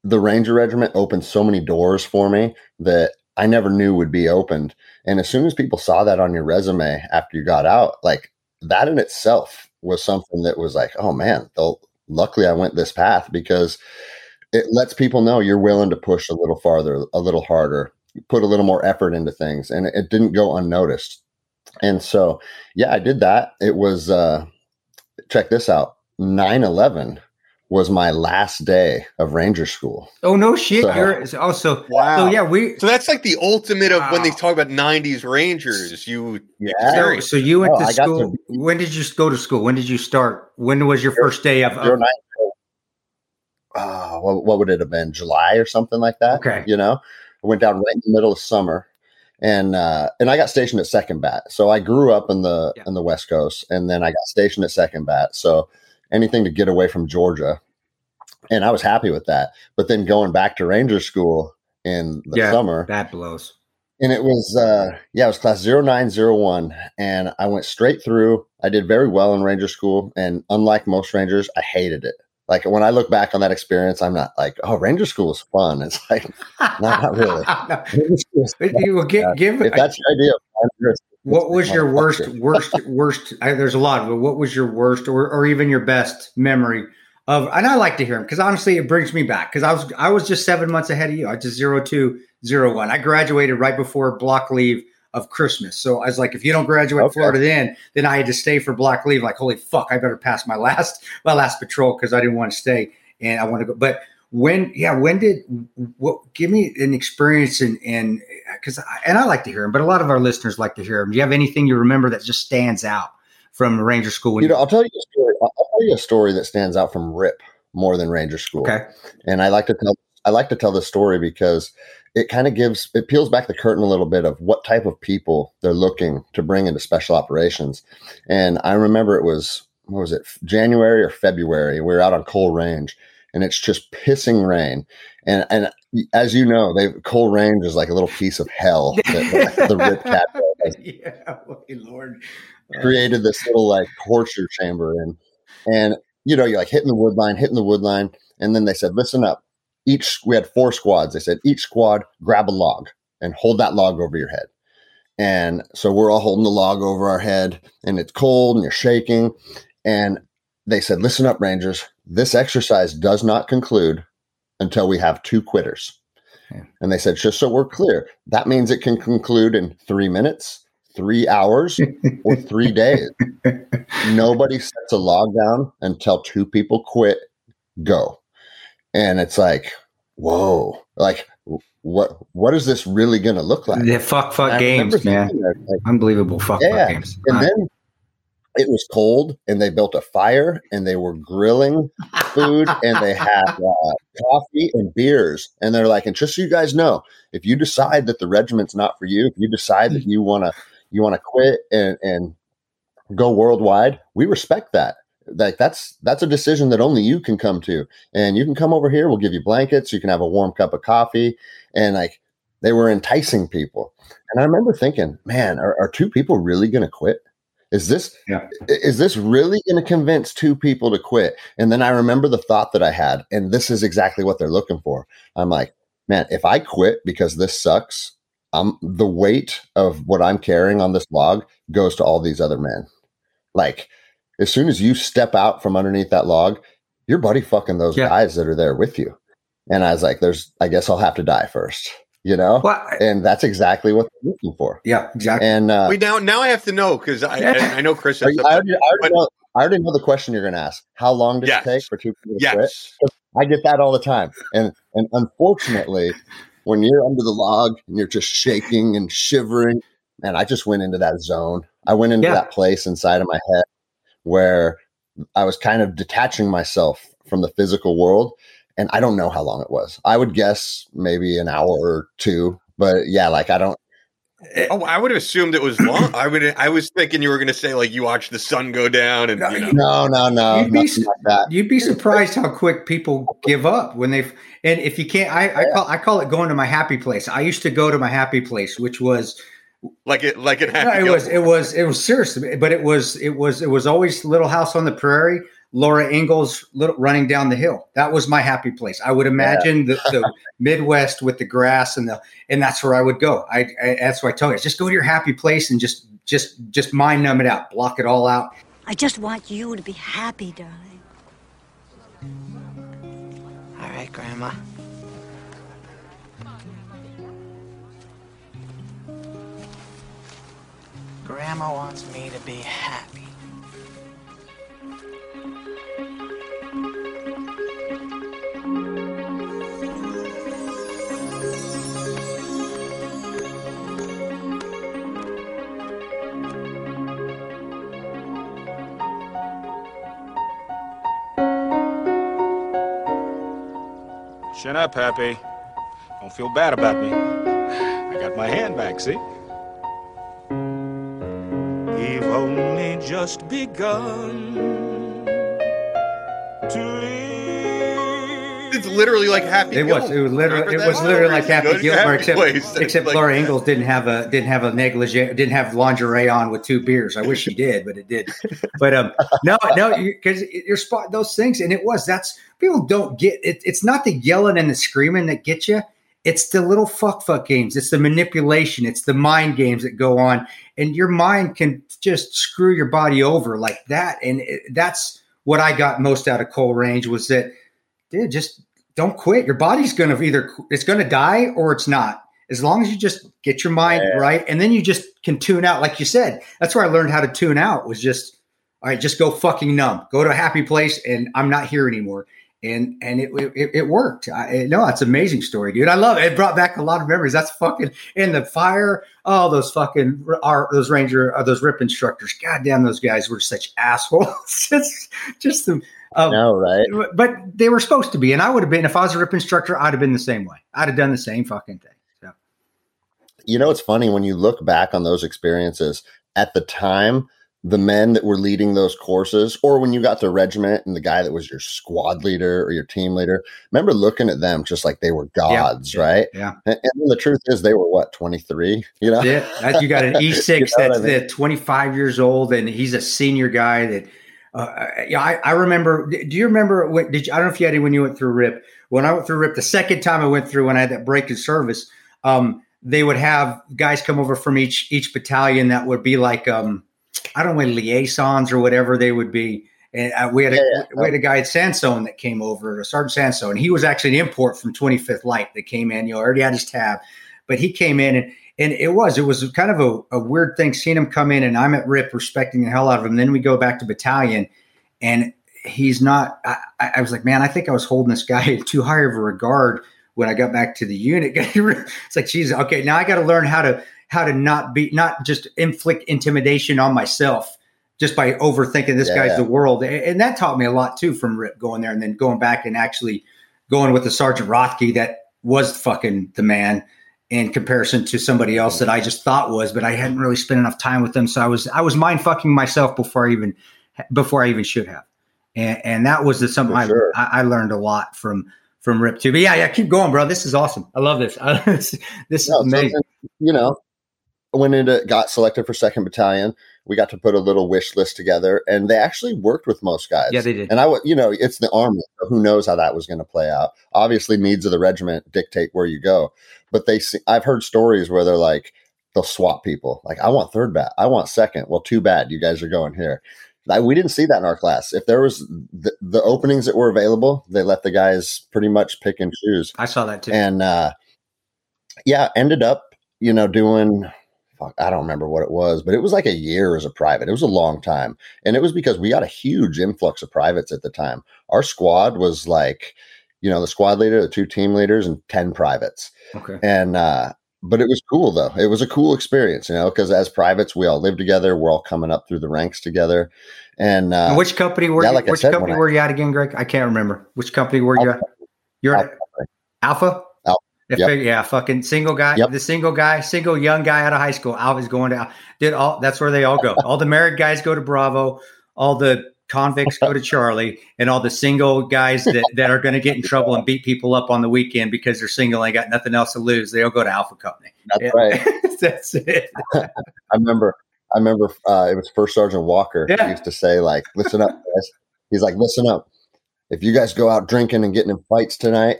the Ranger Regiment opened so many doors for me that I never knew would be opened. And as soon as people saw that on your resume after you got out, like that in itself was something that was like, oh man, luckily I went this path because it lets people know you're willing to push a little farther, a little harder, put a little more effort into things. And it, it didn't go unnoticed. And so, yeah, I did that. It was, uh, check this out 9 11 was my last day of Ranger school. Oh no, shit! So- You're also Wow. So yeah, we So that's like the ultimate of when they talk about '90s Rangers. You Yeah. So, so you went Oh, to I got to school. when did you go to school? When did you start? When was your first day of? Zero of nine- uh, what, what would it have been? July or something like that. Okay. You know? I went down right in the middle of summer, and uh, and I got stationed at Second Bat. So I grew up in the Yeah. in the West Coast, and then I got stationed at Second Bat. So anything to get away from Georgia, and I was happy with that. But then going back to Ranger School in the Yeah. summer, That blows. and it was uh yeah it was class 0901 and i went straight through i did very well in ranger school and unlike most rangers i hated it like when i look back on that experience i'm not like oh ranger school is fun it's like not really. Ranger school is But you will give, give if that's your idea of fun, you're a- what was your worst, worst, worst? I, there's a lot, but what was your worst, or, or even your best memory of? And I like to hear them because honestly, it brings me back. Because I was, I was just seven months ahead of you. I just zero two zero one. I graduated right before block leave of Christmas. So I was like, if you don't graduate Okay. Florida, then then I had to stay for block leave. Like, holy fuck, I better pass my last my last patrol because I didn't want to stay and I want to go. But when, yeah, when did what? Give me an experience and and because and I like to hear them, but a lot of our listeners like to hear them. Do you have anything you remember that just stands out from Ranger School? You know i'll tell you a story i'll tell you a story that stands out from rip more than ranger school okay, and I like to tell I like to tell this story because it kind of gives it peels back the curtain a little bit of what type of people they're looking to bring into special operations. And I remember it was what was it January or February? We were out on Cole Range, and it's just pissing rain. And and as you know, they Cole Range is like a little piece of hell that the, the Rip Cat yeah, Lord, uh, created this little like torture chamber and and you know you're like hitting the wood line hitting the wood line and then they said listen up. Each we had four squads. They said each squad grab a log and hold that log over your head. And so we're all holding the log over our head and it's cold and you're shaking and they said listen up rangers this exercise does not conclude until we have two quitters Yeah. and they said just so we're clear that means it can conclude in three minutes three hours or three days. Nobody sets a log down until two people quit, go. And it's like, whoa, like what what is this really gonna look like? the fuck fuck games, man, that, like, unbelievable fuck Yeah, fuck games. and then it was cold and they built a fire and they were grilling food and they had uh, coffee and beers and they're like and just so you guys know if you decide that the regiment's not for you if you decide that you want to you want to quit and and go worldwide we respect that. Like that's that's a decision that only you can come to. And you can come over here we'll give you blankets you can have a warm cup of coffee and like they were enticing people. And i remember thinking man are, are two people really going to quit is this Yeah. is this really going to convince two people to quit? And then i remember the thought that i had and this is exactly what they're looking for. I'm like man if i quit because this sucks um the weight of what i'm carrying on this log goes to all these other men. Like as soon as you step out from underneath that log you're buddy fucking those Yeah. guys that are there with you. And i was like there's i guess i'll have to die first you know well, I- and that's exactly what they're looking for yeah, exactly. and uh Wait, now now I have to know because I and I know Kris. Has you- I, already, I, already but- know, I already know the question you're going to ask. How long does Yes. it take for two people to quit? I get that all the time, and and unfortunately, when you're under the log and you're just shaking and shivering, and I just went into that zone. I went into Yeah. that place inside of my head where I was kind of detaching myself from the physical world, and I don't know how long it was. I would guess maybe an hour or two, but yeah, like I don't. Eh, oh, I would have assumed it was long. I would. I was thinking you were going to say like you watched the sun go down and No, you know. No, no, no, You'd be like that. You'd be surprised how quick people give up when they and if you can't. I, I call I call it going to my happy place. I used to go to my happy place, which was like it like it no, happened. it was it was it was serious, but it was it was it was always Little House on the Prairie. Laura Ingalls little, running down the hill. That was my happy place. I would imagine the, the Midwest with the grass and the and that's where I would go. I, I that's what I tell you. Just go to your happy place and just just just mind numb it out, block it all out. I just want you to be happy, darling. All right, Grandma. Grandma wants me to be happy. Chin up, Happy. Don't feel bad about me. I got my hand back, see? We've only just begun to. It's literally like Happy It was. Gilmore. It was literally. It was literally like Happy Gilmore, except Place. except Like- Laura Ingalls didn't have a didn't have a negligee, didn't have lingerie on with two beers. I wish she did, but it did. But um, no, no, because you're spot those things, and it was. That's people don't get it. It's not the yelling and the screaming that get you. It's the little fuck fuck games. It's the manipulation. It's the mind games that go on, and your mind can just screw your body over like that. And it, that's what I got most out of Cole Range was that, dude, just don't quit. Your body's going to either it's going to die or it's not. As long as you just get your mind Yeah. right, and then you just can tune out, like you said. That's where I learned how to tune out. Was just all right. Just go fucking numb. Go to a happy place, and I'm not here anymore. And and it it, it worked. I, no, it's an amazing story, dude. I love it. It brought back a lot of memories. That's fucking in the fire. Oh, those fucking our those ranger, uh, those rip instructors. God damn, those guys were such assholes. just just the. Um, No, right? but they were supposed to be, and I would have been if I was a rip instructor. I'd have been the same way. I'd have done the same fucking thing. So You know, it's funny when you look back on those experiences at the time, the men that were leading those courses, or when you got to regiment and the guy that was your squad leader or your team leader, remember looking at them just like they were gods, yeah, right? yeah. And, and the truth is, they were what, 23? You know? Yeah, that, you got an E six You know that's I mean? 25 years old, and he's a senior guy. That uh, yeah, I, I remember. Do you remember? When, did you, I don't know if you had it when you went through RIP. When I went through RIP, the second time I went through, when I had that break in service, um, they would have guys come over from each each battalion that would be like um, I don't know, liaisons or whatever they would be. And uh, we had a Yeah, yeah. we had a guy at Sansone that came over, Sergeant Sansone, and he was actually an import from 25th Light that came in. You know, already had his tab, but he came in and and it was it was kind of a, a weird thing seeing him come in, and I'm at RIP respecting the hell out of him. Then we go back to battalion, and he's not. I, I was like, man, I think I was holding this guy too high of a regard when I got back to the unit. it's like, geez, okay, now I got to learn how to how to not be not just inflict intimidation on myself just by overthinking this Yeah, guy's yeah. the world, and that taught me a lot too from Rip going there and then going back and actually going with the Sergeant Rothke that was fucking the man in comparison to somebody else that I just thought was, but I hadn't really spent enough time with them, so I was I was mind fucking myself before I even before I even should have, and and that was the, something I, sure. I I learned a lot from from Rip too. But yeah, yeah, keep going, bro. This is awesome. I love this. this, this is No, so amazing. you know, when it got selected for second battalion, we got to put a little wish list together, and they actually worked with most guys. Yeah, they did. And I, would, you know, it's the army, so who knows how that was going to play out? Obviously, needs of the regiment dictate where you go, but they, see, I've heard stories where they're like, they'll swap people. Like, I want third bat, I want second. Well, too bad, you guys are going here. I, we didn't see that in our class. If there was the, the openings that were available, they let the guys pretty much pick and choose I saw that too. and uh yeah ended up you know doing fuck, i don't remember what it was but it was like a year as a private it was a long time and it was because we got a huge influx of privates at the time our squad was like you know the squad leader the two team leaders and 10 privates okay. and uh but it was cool though it was a cool experience you know because as privates we all lived together we're all coming up through the ranks together and uh And which company were yeah, you, like which said, company when I- were you at again, Greg? I can't remember. Which company were you at? You're at Alpha? Alpha, yep. fig- yeah, fucking single guy, Yep. the single guy, single young guy out of high school. Alpha's going to did all that's where they all go. All the married guys go to Bravo, all the convicts go to Charlie, and all the single guys that, that are going to get in trouble and beat people up on the weekend because they're single and got nothing else to lose. They all go to Alpha Company. that's Yeah. right that's it. I remember, I remember uh, it was First Sergeant Walker. Yeah. He used to say, like, listen up, guys. He's like, listen up. If you guys go out drinking and getting in fights tonight,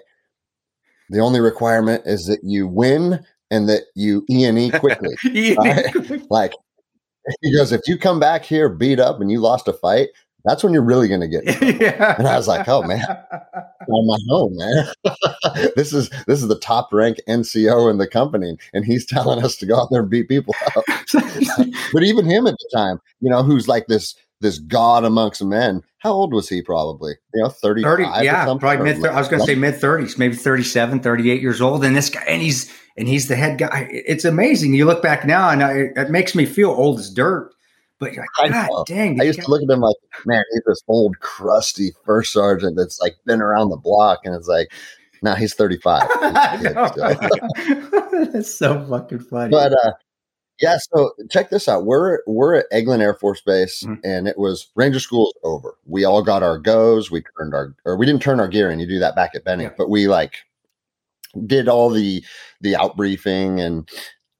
the only requirement is that you win and that you E and E quickly. Right? like, he goes, if you come back here beat up and you lost a fight, that's when you're really going to get. yeah. And I was like, oh man, on my home, man. this is this is the top rank NCO in the company, and he's telling us to go out there and beat people up. but even him at the time, you know, who's like this this god amongst men. How old was he? Probably, you know, 35 30 or yeah something, probably mid i was going to say mid 30s maybe 37 38 years old and this guy and he's and he's the head guy it's amazing you look back now and I, it makes me feel old as dirt but you're like, god dang I used guy- to look at him like, man, he's this old crusty first sergeant that's like been around the block, and it's like, Now he's 35. I know. That's so fucking funny. but uh yeah so check this out we're we're at eglin air force base Mhm. and it was ranger school's over we all got our goes we turned our or we didn't turn our gear in you do that back at benning Yeah. but we like did all the the out briefing and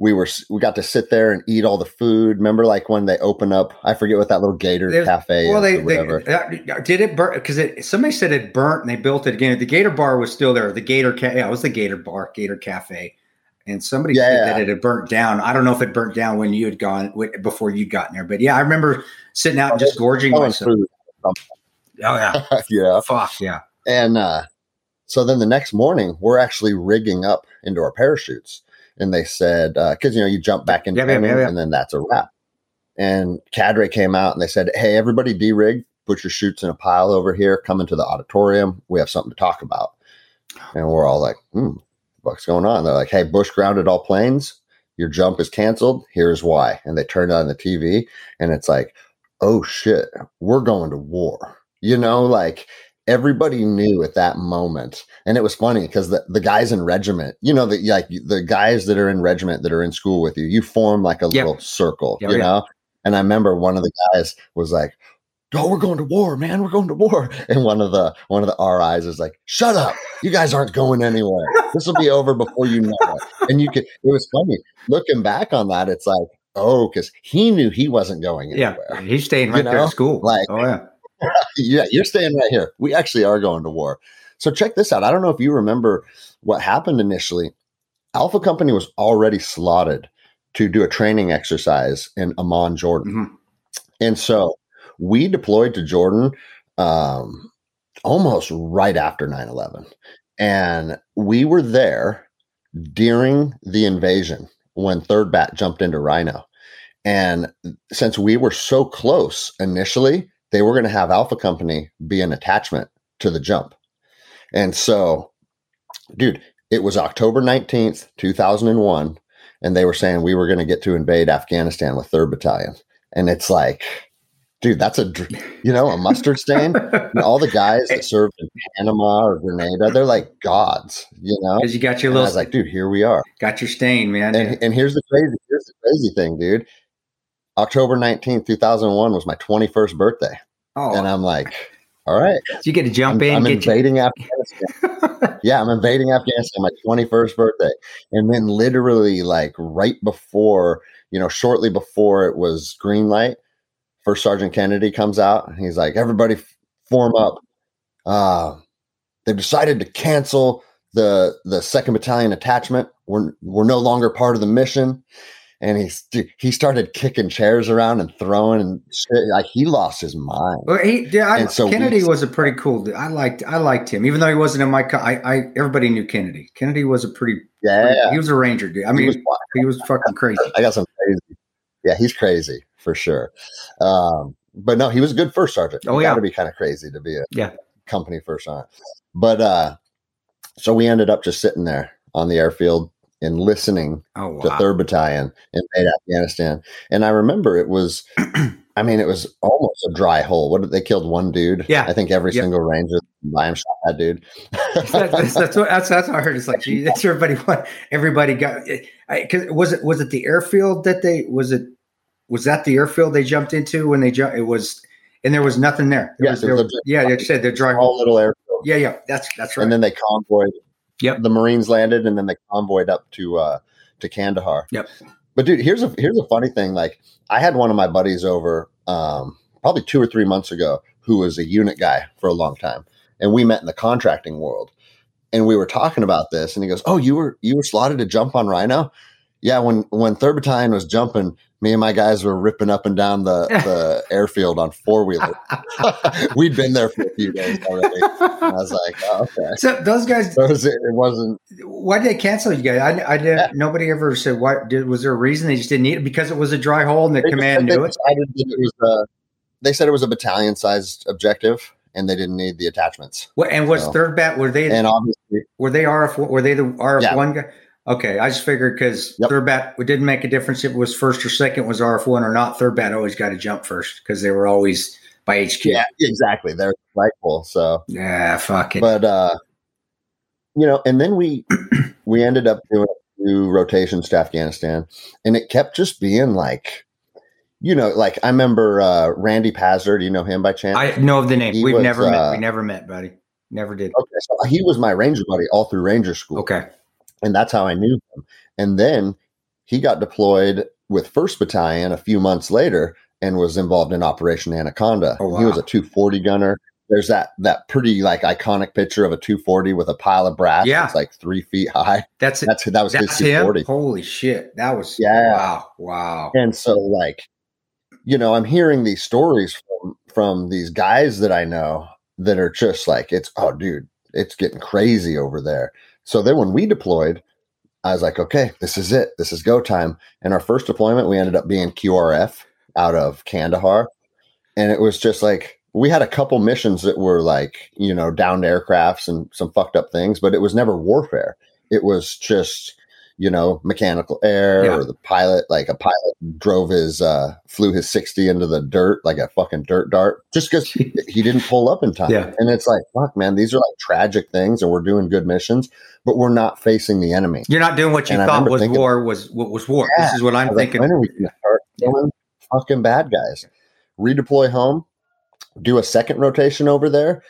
we were we got to sit there and eat all the food remember like when they open up i forget what that little gator There's- cafe well, they, or whatever they uh, did it burn because it, somebody said it burnt and they built it again. The Gator Bar was still there. The Gator, yeah, it was the Gator Bar, Gator Cafe, and somebody said that it had burnt down. I don't know if it burnt down when you had gone before you'd gotten there, but yeah, I remember sitting out and just gorging myself. food. Oh yeah, yeah fuck yeah. And uh, so then the next morning, we're actually rigging up into our parachutes. And they said, because, you know, you jump back into Yeah, yeah, yeah, yeah. and then that's a wrap. And cadre came out and they said, hey, everybody de-rig, put your chutes in a pile over here, come into the auditorium. We have something to talk about. And we're all like, hmm, what's going on? They're like, hey, Bush grounded all planes. Your jump is canceled. Here's why. And they turned on the TV and it's like, oh shit, we're going to war. You know, like everybody knew at that moment. And it was funny because the, the guys in regiment, you know, the like the guys that are in regiment that are in school with you, you form like a Yep. little circle, Yeah, oh, you yeah. know? And I remember one of the guys was like, Oh, we're going to war, man. We're going to war. And one of the one of the RIs is like, Shut up. You guys aren't going anywhere. This will be over before you know it. And you could it was funny. Looking back on that, it's like, oh, because he knew he wasn't going anywhere. Yeah, he's staying You right there at school. like- oh yeah, yeah, you're staying right here. We actually are going to war. So check this out. I don't know if you remember what happened initially. Alpha Company was already slotted to do a training exercise in Amman, Jordan. Mhm. And so we deployed to Jordan um, almost right after 9 11. And we were there during the invasion when Third Bat jumped into Rhino. And since we were so close initially, they were going to have Alpha Company be an attachment to the jump. And so, dude, it was October 19th, 2001. And they were saying we were going to get to invade Afghanistan with 3rd Battalion. And it's like, dude, that's a, you know, a mustard stain. And all the guys that served in Panama or Grenada, they're like gods, you know? because you got your And I little, was like, dude, here we are. got your stain, man. And, and here's the crazy, here's the crazy thing, dude. October 19th, 2001 was my 21st birthday. oh, And I'm like, all right, you get to jump I'm, in, I'm get you. invading Afghanistan. yeah, I'm invading Afghanistan my 21st birthday. And then literally like right before, you know, shortly before it was green light, First Sergeant Kennedy comes out and he's like, everybody form up. Uh, they've decided to cancel the the second battalion attachment. We're we're no longer part of the mission. And he's he started kicking chairs around and throwing and shit. Like he lost his mind. Well, he, yeah, I, And so we- Kennedy was a pretty cool. dude. I liked, I liked him, even though he wasn't in my. Co- I, I, everybody knew Kennedy. Kennedy was a pretty. Yeah, he was a ranger, dude. I He mean, was he was fucking crazy. I got some crazy. Yeah, he's crazy for sure. Um, but no, he was a good first sergeant. Oh, you yeah. got to be kind of crazy to be a Yeah. company first sergeant. But uh, so we ended up just sitting there on the airfield and listening Oh to. Third Battalion invade Afghanistan. And I remember it was, I mean, it was almost a dry hole. What did they killed one dude? Yeah. I think every Yeah. single ranger by him shot that dude. that's, that's, that's what that's, that's what I heard. It's like, that's everybody. Everybody got? Because was it was it the airfield that they was it was that the airfield they jumped into when they jumped? It was, and there was nothing there. There Yes, was, there was was- yeah, like you said, the dry All little airfield. Yeah, yeah, that's that's right. And then they convoyed. Yep. The Marines landed, and then they convoyed up to uh, to Kandahar. Yep. But dude, here's a here's a funny thing. Like I had one of my buddies over um, probably two or three months ago who was a unit guy for a long time, and we met in the contracting world, and we were talking about this, and he goes, "Oh, you were you were slotted to jump on Rhino." Yeah, when when Third Battalion was jumping, me and my guys were ripping up and down the, the airfield on four wheeler. We'd been there for a few days already. I was like, oh, okay. so those guys, So it, was, it wasn't why did they cancel you guys? I, I did. Yeah. Nobody ever said what Did was there a reason they just didn't need it because it was a dry hole and the they command knew it? it was a, they said it was a battalion sized objective and they didn't need the attachments. What, and was So- third bat? Were they And obviously, were they RF? Were they the RF Yeah. one guy? Okay, I just figured because Yep. third bat it didn't make a difference if it was first or second was RF one or not. Third bat always got to jump first because they were always by HQ. yeah, exactly. They're flagpole. So, Yeah, fuck it. but, uh, you know, and then we we ended up doing a few rotations to Afghanistan, and it kept just being like, you know, like I remember uh, Randy Pazzer. Do you know him by chance? I know of the name. He We've was, never met. uh, We never met, buddy. Never did. Okay, so he was my ranger buddy all through ranger school. Okay. And that's how I knew him. And then he got deployed with First Battalion a few months later and was involved in Operation Anaconda. Oh, He was a 240 gunner. There's that that pretty like iconic picture of a 240 with a pile of brass. Yeah. that's like three feet high. That's it. That's that was That's his him. 240. Holy shit! That was Yeah. Wow. Wow. And so like, you know, I'm hearing these stories from from these guys that I know that are just like, it's oh dude, it's getting crazy over there. So then when we deployed, I was like, okay, this is it. This is go time. And our first deployment, we ended up being QRF out of Kandahar. And it was just like we had a couple missions that were like, you know, downed aircrafts and some fucked up things, but it was never warfare. It was just, you know, mechanical air Yeah. or the pilot, like a pilot drove his, uh, flew his 60 into the dirt, like a fucking dirt dart, just because he didn't pull up in time. Yeah. And it's like, fuck, man, these are like tragic things and we're doing good missions, but we're not facing the enemy. You're not doing what you And thought was thinking- war was what was war. Yeah. This is what I'm was like, thinking. when are we going to start killing fucking bad guys? Redeploy home, do a second rotation over there.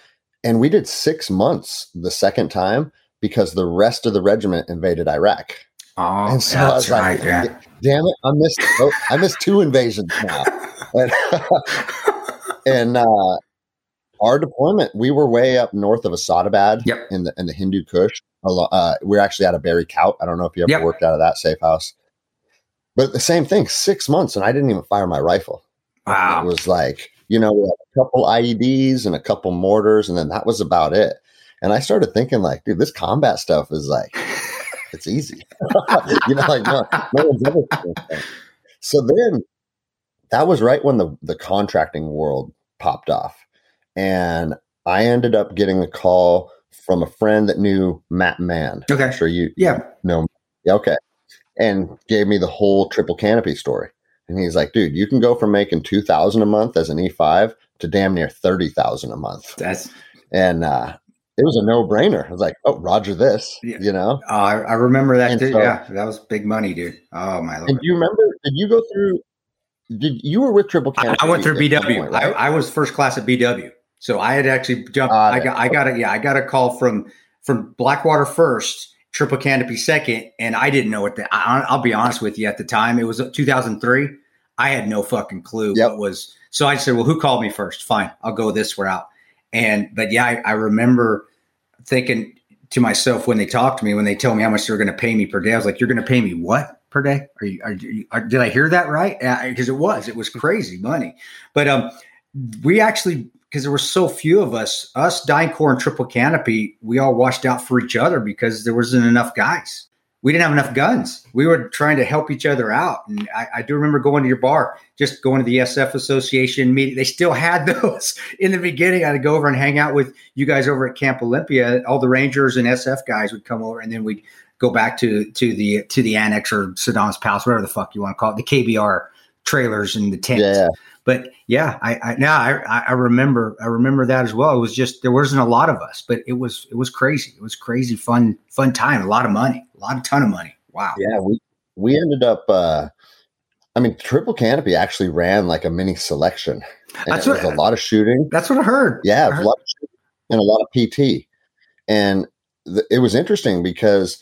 And we did six months the second time because the rest of the regiment invaded Iraq. Oh, and so I was like, right. Yeah. damn it, I missed oh, I missed two invasions now. And, and uh, our deployment, we were way up north of Asadabad Yep. in the in the Hindu Kush. Uh, we're actually out of Barry Cout. I don't know if you ever Yep. worked out of that safe house. But the same thing, six months, and I didn't even fire my rifle. Wow. It was like, you know, a couple IEDs and a couple mortars, and then that was about it. And I started thinking, like, dude, this combat stuff is like, it's easy. you know, like, no, no one's ever seen this thing. So then that was right when the, the contracting world popped off. And I ended up getting a call from a friend that knew Matt Mann. Okay. I'm sure you Yeah. know. Yeah, okay. And gave me the whole triple canopy story. And he's like, dude, you can go from making 2000 a month as an E5 to damn near 30,000 a month. That's. And uh, it was a no brainer. I was like, oh, Roger this, Yeah. you know? Oh, I, I remember that. So- yeah, that was big money, dude. Oh my lord. And do you remember, did you go through, did you were with triple canopy? I went through BW. point, right? I, I was first class at BW, so I had actually jumped. Ah, I got, I got a, yeah, I got a call from from Blackwater first, Triple Canopy second, and I didn't know what the. I, I'll be honest with you. At the time, it was 2003. I had no fucking clue Yep. what was. So I said, "Well, who called me first? Fine, I'll go this route." And but yeah, I, I remember thinking to myself when they talked to me, when they told me how much they were going to pay me per day, I was like, "You're going to pay me what per day? Are you? Are are, did I hear that right? Because it was, it was crazy money. But um, we actually because there were so few of us, us DynCorp and Triple Canopy, we all watched out for each other because there wasn't enough guys. We didn't have enough guns. We were trying to help each other out. And I, I do remember going to your bar, just going to the SF Association meeting. They still had those in the beginning. I had to go over and hang out with you guys over at Camp Olympia. All the Rangers and SF guys would come over, and then we'd go back to to the to the annex or Saddam's Palace, whatever the fuck you want to call it, the KBR trailers and the tents. Yeah. But yeah, I, I now I, I remember I remember that as well. It was just there wasn't a lot of us, but it was it was crazy. It was crazy fun fun time. A lot of money, a lot of ton of money. Wow. Yeah, we we ended up. uh I mean, Triple Canopy actually ran like a mini selection. And That's it what- was a lot of shooting. That's what I heard. Yeah, I heard- a lot of shooting and a lot of PT. And th- it was interesting because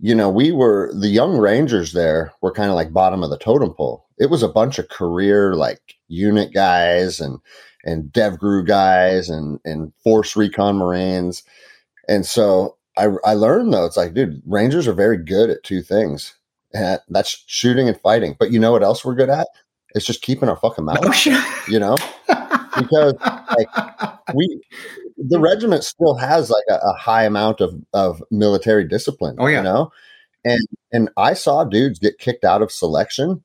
you know we were the young Rangers there were kind of like bottom of the totem pole. It was a bunch of career like unit guys and and dev DevGru guys and and Force Recon Marines. And so I I learned though it's like dude, Rangers are very good at two things. And that's shooting and fighting. But you know what else we're good at? It's just keeping our fucking mouth. Oh shit. You know? because like we the regiment still has like a, a high amount of of military discipline Oh, yeah. you know and and i saw dudes get kicked out of selection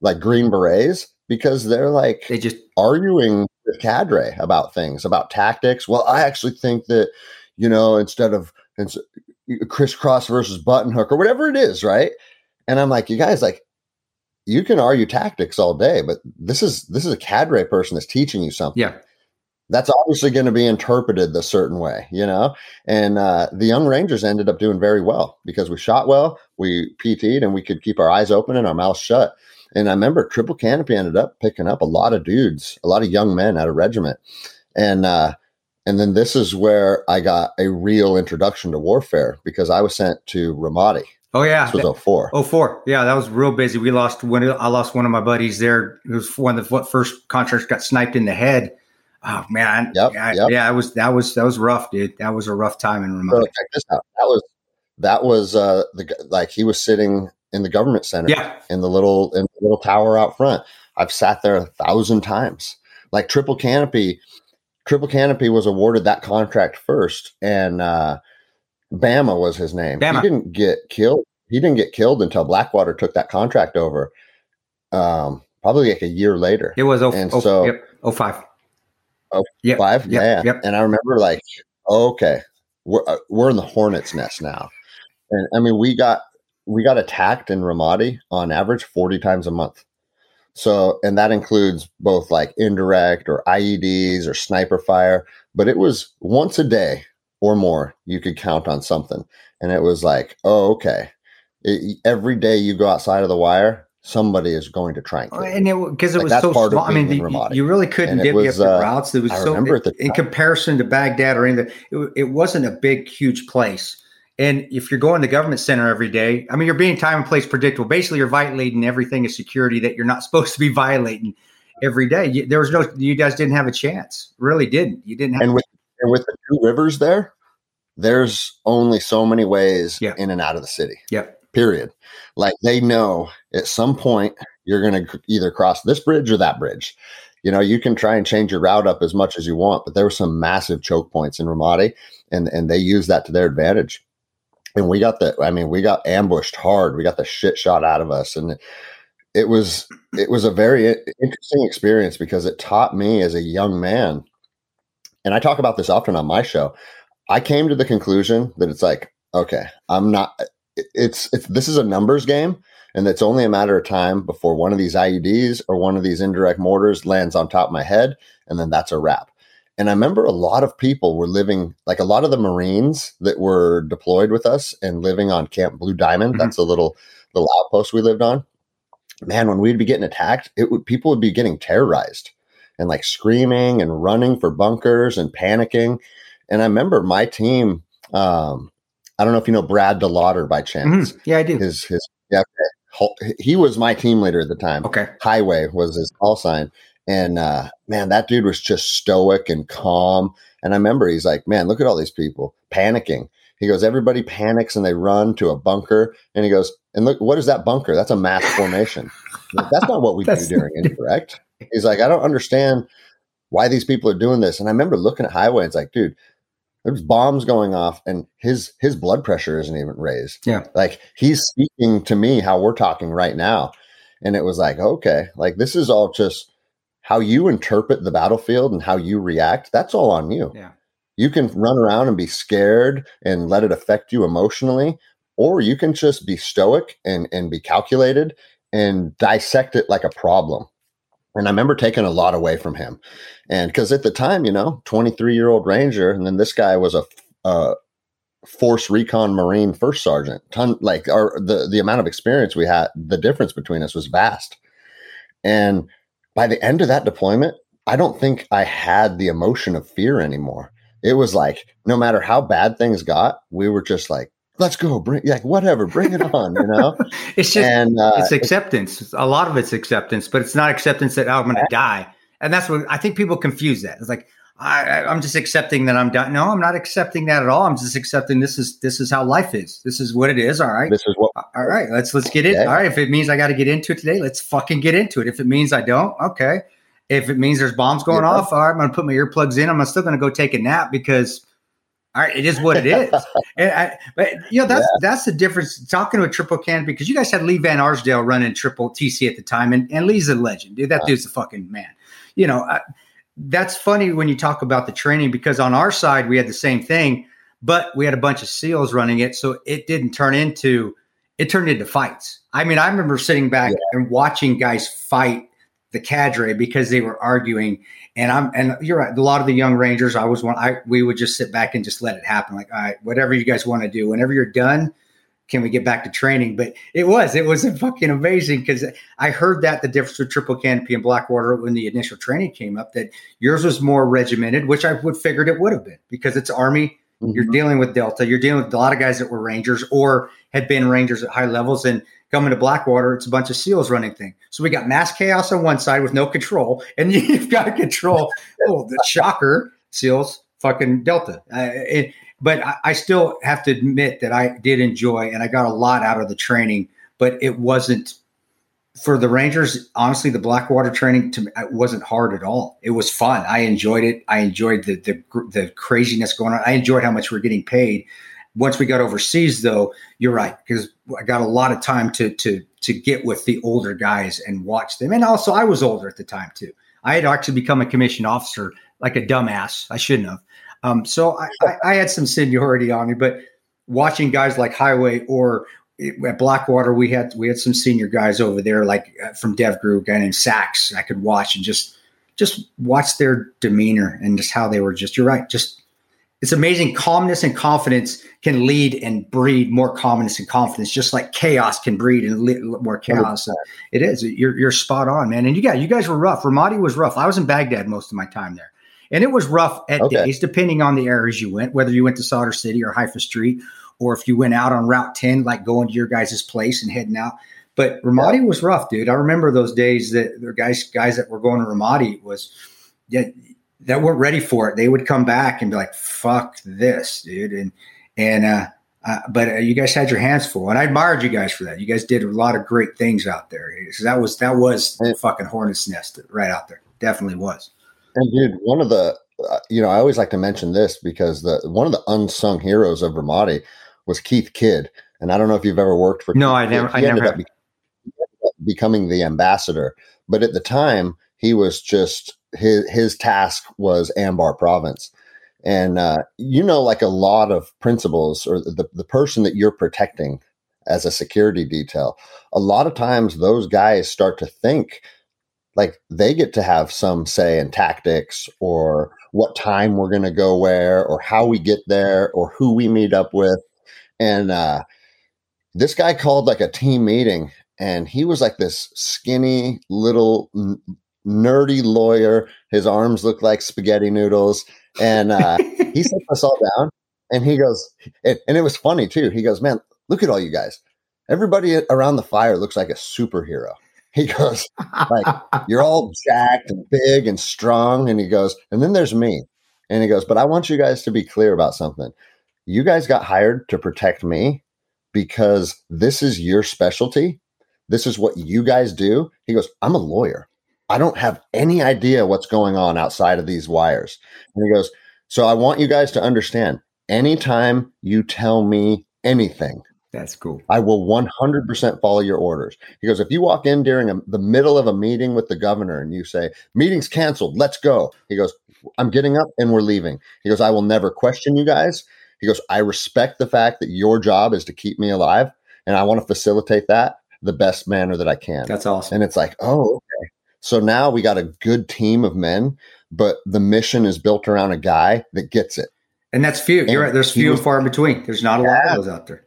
like green berets because they're like They just arguing with cadre about things about tactics well i actually think that you know instead of ins- crisscross versus button hook or whatever it is right and i'm like you guys like you can argue tactics all day but this is this is a cadre person that's teaching you something yeah. that's obviously going to be interpreted the certain way, you know? And uh, the young Rangers ended up doing very well because we shot well, we PT'd, and we could keep our eyes open and our mouths shut. And I remember Triple Canopy ended up picking up a lot of dudes, a lot of young men out of regiment. And, uh, and then this is where I got a real introduction to warfare because I was sent to Ramadi. Oh yeah, this was 04. 04. Yeah, that was real busy. We lost one. I lost one of my buddies there. It was one of the first contracts got sniped in the head. Oh man, yep, yeah, yep. yeah, it was that was that was rough, dude. That was a rough time in Ramadi. So check this out. That was that was uh the like he was sitting in the government center, yeah, in the little in the little tower out front. I've sat there a thousand times. Like triple canopy, triple canopy was awarded that contract first, and uh Bama was his name. Bama. He didn't get killed. He didn't get killed until Blackwater took that contract over. Um, probably like a year later. It was oh, and oh, so yep, oh five. Oh, Yep, five? yep, yeah. yep. And I remember like, okay, we're uh, we're in the hornet's nest now. And I mean, we got we got attacked in Ramadi on average 40 times a month. So, and that includes both like indirect or IEDs or sniper fire, but it was once a day or more you could count on something. And it was like, oh, okay. It, every day you go outside of the wire, somebody is going to try and kill. And it because it Like, was so small. I mean, the, you really couldn't divvy was, up the uh, routes. It was I so the in comparison to Baghdad or anything. It, it wasn't a big, huge place. And if you're going to government center every day, I mean, you're being time and place predictable. Basically, you're violating everything of security that you're not supposed to be violating every day. You, there was no, you guys didn't have a chance. Really didn't. You didn't have. and with and with the two rivers there, there's only so many ways Yeah. in and out of the city. Yep. Period. Like they know at some point you're going to either cross this bridge or that bridge. You know, you can try and change your route up as much as you want, but there were some massive choke points in Ramadi, and and they used that to their advantage. And we got the, I mean, we got ambushed hard. We got the shit shot out of us, and it was it was a very interesting experience because it taught me as a young man and I talk about this often on my show. I came to the conclusion that it's like, okay, I'm not. It's it's this is a numbers game, and it's only a matter of time before one of these IEDs or one of these indirect mortars lands on top of my head, and then that's a wrap. And I remember a lot of people were living like a lot of the Marines that were deployed with us and living on Camp Blue Diamond. Mhm. That's a little little outpost we lived on. Man, when we'd be getting attacked, it would people would be getting terrorized and like screaming and running for bunkers and panicking. And I remember my team. Um, I don't know if you know Brad DeLauder by chance. Mhm. Yeah, I do. His his yeah, he was my team leader at the time. Okay. Highway was his call sign. And uh, man, that dude was just stoic and calm. And I remember he's like, man, look at all these people panicking. He goes, everybody panics and they run to a bunker. And he goes, and look, what is that bunker? That's a mass formation. Like, That's not what we do during indirect. He's like, I don't understand why these people are doing this. And I remember looking at Highway. It's like, dude, there's bombs going off, and his his blood pressure isn't even raised. Yeah. like he's speaking to me how we're talking right now, and it was like, okay, like this is all just how you interpret the battlefield and how you react. That's all on you. Yeah. You can run around and be scared and let it affect you emotionally, or you can just be stoic and and be calculated and dissect it like a problem. And I remember taking a lot away from him. And because at the time, you know, 23 year old Ranger, and then this guy was a, a Force Recon Marine first sergeant. Ton like our the the amount of experience we had, the difference between us was vast. And by the end of that deployment, I don't think I had the emotion of fear anymore. It was like no matter how bad things got, we were just like, let's go, bring like whatever, bring it on, you know. It's just and uh, it's acceptance. A lot of it's acceptance, but it's not acceptance that oh, I'm going to die. And that's what I think people confuse that. It's like I, I'm just accepting that I'm done. No, I'm not accepting that at all. I'm just accepting this is this is how life is. This is what it is. All right. this is what All right. Let's let's get in. Yeah. All right. If it means I got to get into it today, let's fucking get into it. If it means I don't, okay. If it means there's bombs going Yeah. off, all right, I'm going to put my earplugs in. I'm still going to go take a nap because, all right, it is what it is. and I, but you know that's that's the difference. Talking to a triple canopy because you guys had Lee Van Arsdale running triple TC at the time, and, and Lee's a legend, dude. That dude's a fucking man. You know, I, that's funny when you talk about the training because on our side we had the same thing, but we had a bunch of SEALs running it, so it didn't turn into it turned into fights. I mean, I remember sitting back and watching guys fight the cadre because they were arguing. And I'm and you're right. A lot of the young rangers, I was one. I we would just sit back and just let it happen. Like, all right, whatever you guys want to do. Whenever you're done, can we get back to training? But it was, it was fucking amazing because I heard that the difference with triple canopy and Blackwater when the initial training came up that yours was more regimented, which I would figured it would have been because it's Army. Mm-hmm. You're dealing with Delta. You're dealing with a lot of guys that were Rangers or had been Rangers at high levels. And coming to Blackwater, it's a bunch of SEALs running thing. So we got mass chaos on one side with no control, and you've got to control. oh, the shocker, SEALs, fucking Delta. Uh, it, but I, I, still have to admit that I did enjoy and I got a lot out of the training, but it wasn't for the Rangers. Honestly, the Blackwater training to me it wasn't hard at all. It was fun. I enjoyed it. I enjoyed the the, the craziness going on. I enjoyed how much we we're getting paid. Once we got overseas, though, you're right because I got a lot of time to to to get with the older guys and watch them. And also, I was older at the time too. I had actually become a commissioned officer like a dumbass. I shouldn't have. Um, so I, I, I, had some seniority on me, but watching guys like Highway or at Blackwater, we had we had some senior guys over there, like uh, from Dev Group, a guy named Sachs. I could watch and just just watch their demeanor and just how they were. Just you're right. Just it's amazing. Calmness and confidence can lead and breed more calmness and confidence, just like chaos can breed and lead more chaos. it is. You're you're spot on, man. And you got you guys were rough. Ramadi was rough. I was in Baghdad most of my time there. And it was rough at okay. days, depending on the areas you went, whether you went to Sadr City or Haifa Street, or if you went out on Route 10, like going to your guys' place and heading out. But Ramadi was rough, dude. I remember those days that the guys guys that were going to Ramadi was yeah, that weren't ready for it. They would come back and be like, "Fuck this, dude," and and uh, uh, but uh, you guys had your hands full, and I admired you guys for that. You guys did a lot of great things out there. So that was that was fucking hornet's nest right out there. Definitely was. And dude, one of the uh, you know I always like to mention this because the one of the unsung heroes of Ramadi was Keith Kidd, and I don't know if you've ever worked for. No, Keith I never. He I ended never. Up becoming the ambassador, but at the time he was just his his task was Anbar province. And uh, you know, like a lot of principals or the, the person that you're protecting as a security detail, a lot of times those guys start to think like they get to have some say in tactics or what time we're going to go where or how we get there or who we meet up with. And uh, this guy called like a team meeting and he was like this skinny little n- nerdy lawyer. His arms looked like spaghetti noodles. And uh, he set us all down and he goes and, and it was funny too. He goes man look at all you guys. Everybody around the fire looks like a superhero he goes, like, you're all jacked and big and strong. And he goes, and then there's me. And he goes, but I want you guys to be clear about something. You guys got hired to protect me because this is your specialty. This is what you guys do. He goes, I'm a lawyer. I don't have any idea what's going on outside of these wires. And he goes, so I want you guys to understand anytime you tell me anything, that's cool. I will 100% follow your orders. He goes, if you walk in during a, the middle of a meeting with the governor and you say, meeting's canceled, let's go. He goes, I'm getting up and we're leaving. He goes, I will never question you guys. He goes, I respect the fact that your job is to keep me alive and I want to facilitate that the best manner that I can. That's awesome. And it's like, oh, okay. So now we got a good team of men, but the mission is built around a guy that gets it. And that's few. And You're right. There's few and far in between. There's not a yeah. lot of those out there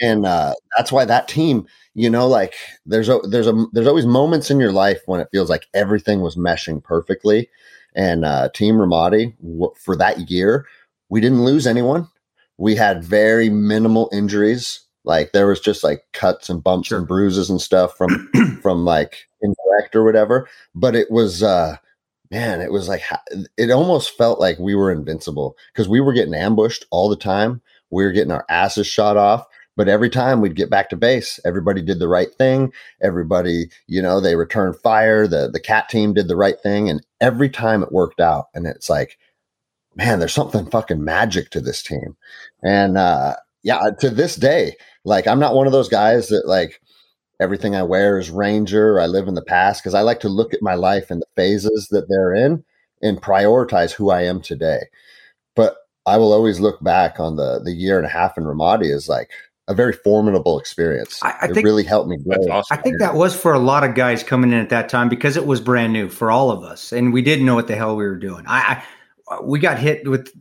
and uh, that's why that team you know like there's a there's a there's always moments in your life when it feels like everything was meshing perfectly. And uh, team ramadi w- for that year we didn't lose anyone. We had very minimal injuries. Like there was just like cuts and bumps sure. and bruises and stuff from from like indirect or whatever. But it was uh man it was like it almost felt like we were invincible because we were getting ambushed all the time. We were getting our asses shot off but every time we'd get back to base, everybody did the right thing. Everybody, you know, they returned fire. The the cat team did the right thing, and every time it worked out. And it's like, man, there's something fucking magic to this team. And uh, yeah, to this day, like I'm not one of those guys that like everything I wear is Ranger. I live in the past because I like to look at my life and the phases that they're in and prioritize who I am today. But I will always look back on the the year and a half in Ramadi as like a very formidable experience. I, I it think really helped me grow. I think that was for a lot of guys coming in at that time because it was brand new for all of us, and we didn't know what the hell we were doing. I, I we got hit with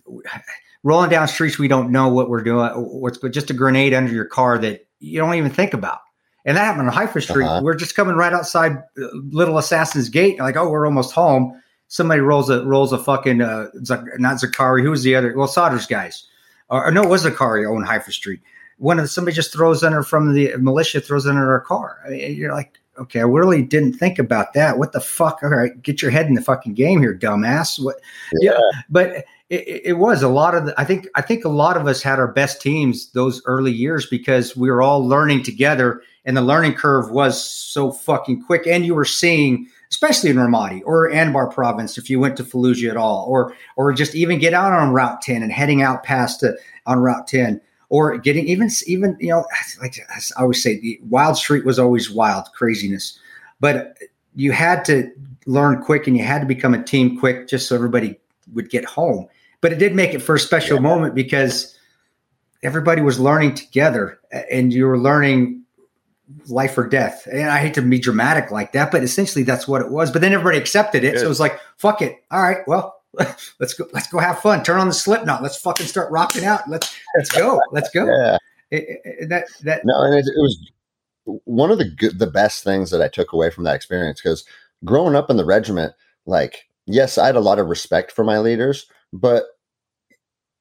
rolling down streets. We don't know what we're doing. What's but just a grenade under your car that you don't even think about. And that happened on Haifa Street. Uh-huh. We're just coming right outside uh, Little Assassin's Gate. Like, oh, we're almost home. Somebody rolls a rolls a fucking uh, Zak- not Zarqawi. Who was the other? Well, Sadr's guys. Or, or no, it was Zarqawi on Haifa Street. One of somebody just throws under from the militia throws under our car. I mean, you're like, okay, I really didn't think about that. What the fuck? All right, get your head in the fucking game here, dumbass. What? Yeah, but it, it was a lot of. The, I think I think a lot of us had our best teams those early years because we were all learning together, and the learning curve was so fucking quick. And you were seeing, especially in Ramadi or Anbar province, if you went to Fallujah at all, or or just even get out on Route 10 and heading out past to, on Route 10 or getting even even you know like I always say the wild street was always wild craziness. But you had to learn quick and you had to become a team quick just so everybody would get home. But it did make it for a special moment because everybody was learning together and you were learning life or death. And i hate to be dramatic like that but essentially that's what it was. But then everybody accepted it so it was like fuck it. All right. Well let's go let's go have fun. Turn on the Slipknot let's fucking start rocking out. Let's let's go. Let's go. Yeah. It- it- that that No, and it, it was one of the good, the best things that I took away from that experience because growing up in the regiment, like yes, I had a lot of respect for my leaders, but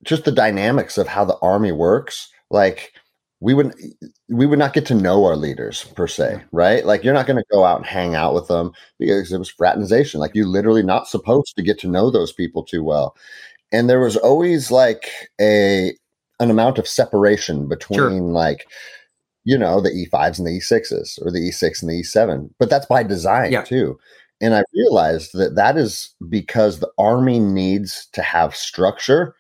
just the dynamics of how the army works, like we would we would not get to know our leaders per se, right? Like you're not going to go out and hang out with them because it was fraternization. Like you're literally not supposed to get to know those people too well. And there was always like a an amount of separation between like you know the E5s and the E6s or the E6 and the E7, but that's by design Yeah. too. And I realized that that is because the army needs to have structure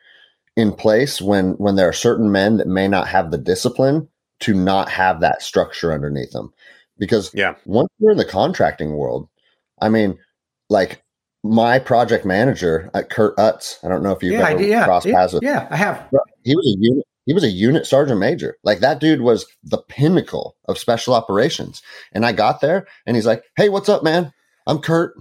in place when when there are certain men that may not have the discipline to not have that structure underneath them. Because Yeah. once you're in the contracting world, I mean, like my project manager at Kurt Utz, I don't know if you've yeah ever did, yeah crossed yeah, paths with yeah i have. He was a unit he was a unit sergeant major. Like that dude was the pinnacle of special operations. And i got there and he's like hey what's up man? I'm kurt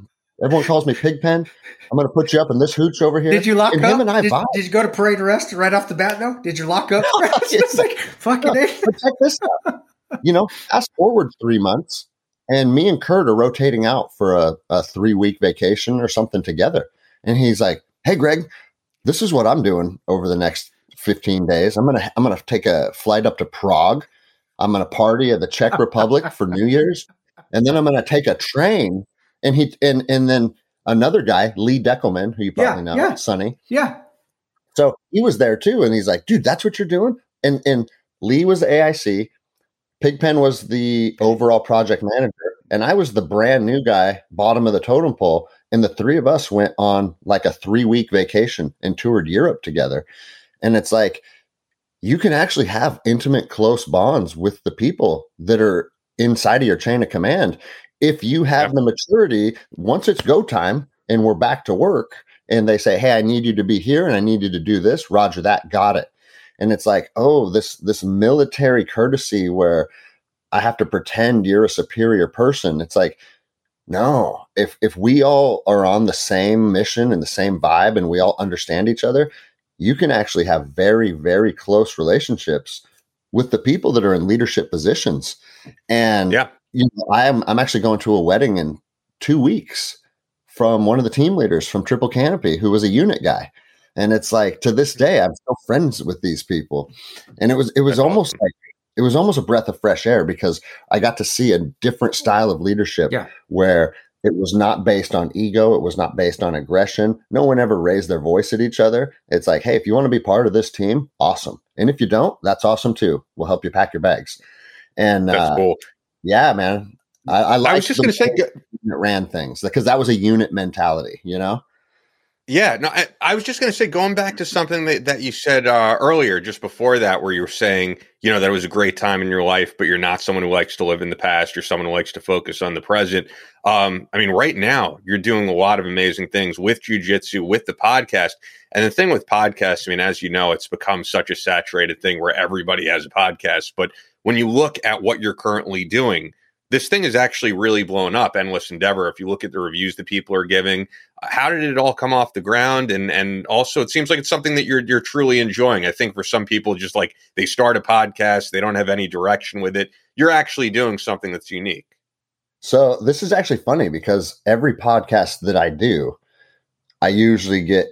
everyone calls me pigpen i'm gonna put you up in this hooch over here. Did you lock and up? him and i did, did you go to parade arrest right off the bat though? Did you lock up? It's like fucking check this out. You know fast forward three months and me and kurt are rotating out for a, a three week vacation or something together. And he's like hey greg this is what i'm doing over the next 15 days. I'm gonna i'm gonna take a flight up to prague. I'm gonna party at the czech republic for new year's and then i'm gonna take a train and he and and then another guy lee deckelman who you Yeah, probably know yeah. sonny yeah so he was there too, and he's like, "Dude, that's what you're doing." And and Lee was the AIC, Pigpen was the overall project manager, and I was the brand new guy, bottom of the totem pole. And the three of us went on like a three week vacation and toured Europe together. And it's like you can actually have intimate, close bonds with the people that are inside of your chain of command if you have the maturity. Once it's go time and we're back to work, and they say, "Hey, I need you to be here, and I need you to do this." Roger that, got it. And it's like, oh, this this military courtesy where I have to pretend you're a superior person. It's like, no, if if we all are on the same mission and the same vibe, and we all understand each other, you can actually have very very close relationships with the people that are in leadership positions. And Yeah. You know, I'm I'm actually going to a wedding in two weeks from one of the team leaders from Triple Canopy, who was a unit guy. And it's like to this day, I'm still friends with these people. And it was it was That's almost like it was almost a breath of fresh air because I got to see a different style of leadership Yeah. where it was not based on ego, it was not based on aggression. No one ever raised their voice at each other. It's like, hey, if you want to be part of this team, awesome. And if you don't, that's awesome too. We'll help you pack your bags. And That's uh, cool. Yeah, man. I, I, I was just going to say, that ran things because that was a unit mentality, you know? Yeah, no, I, I was just going to say, going back to something that, that you said uh, earlier, just before that, where you were saying, you know, that it was a great time in your life, but you're not someone who likes to live in the past. You're someone who likes to focus on the present. Um, I mean, right now, you're doing a lot of amazing things with jujitsu, with the podcast. And the thing with podcasts, I mean, as you know, it's become such a saturated thing where everybody has a podcast. But when you look at what you're currently doing, this thing is actually really blown up endless endeavor if you look at the reviews that people are giving. Uh, how did it all come off the ground? And and also it seems like it's something that you're you're truly enjoying. I think for some people just like they start a podcast they don't have any direction with it you're actually doing something that's unique. So this is actually funny because every podcast that i do i usually get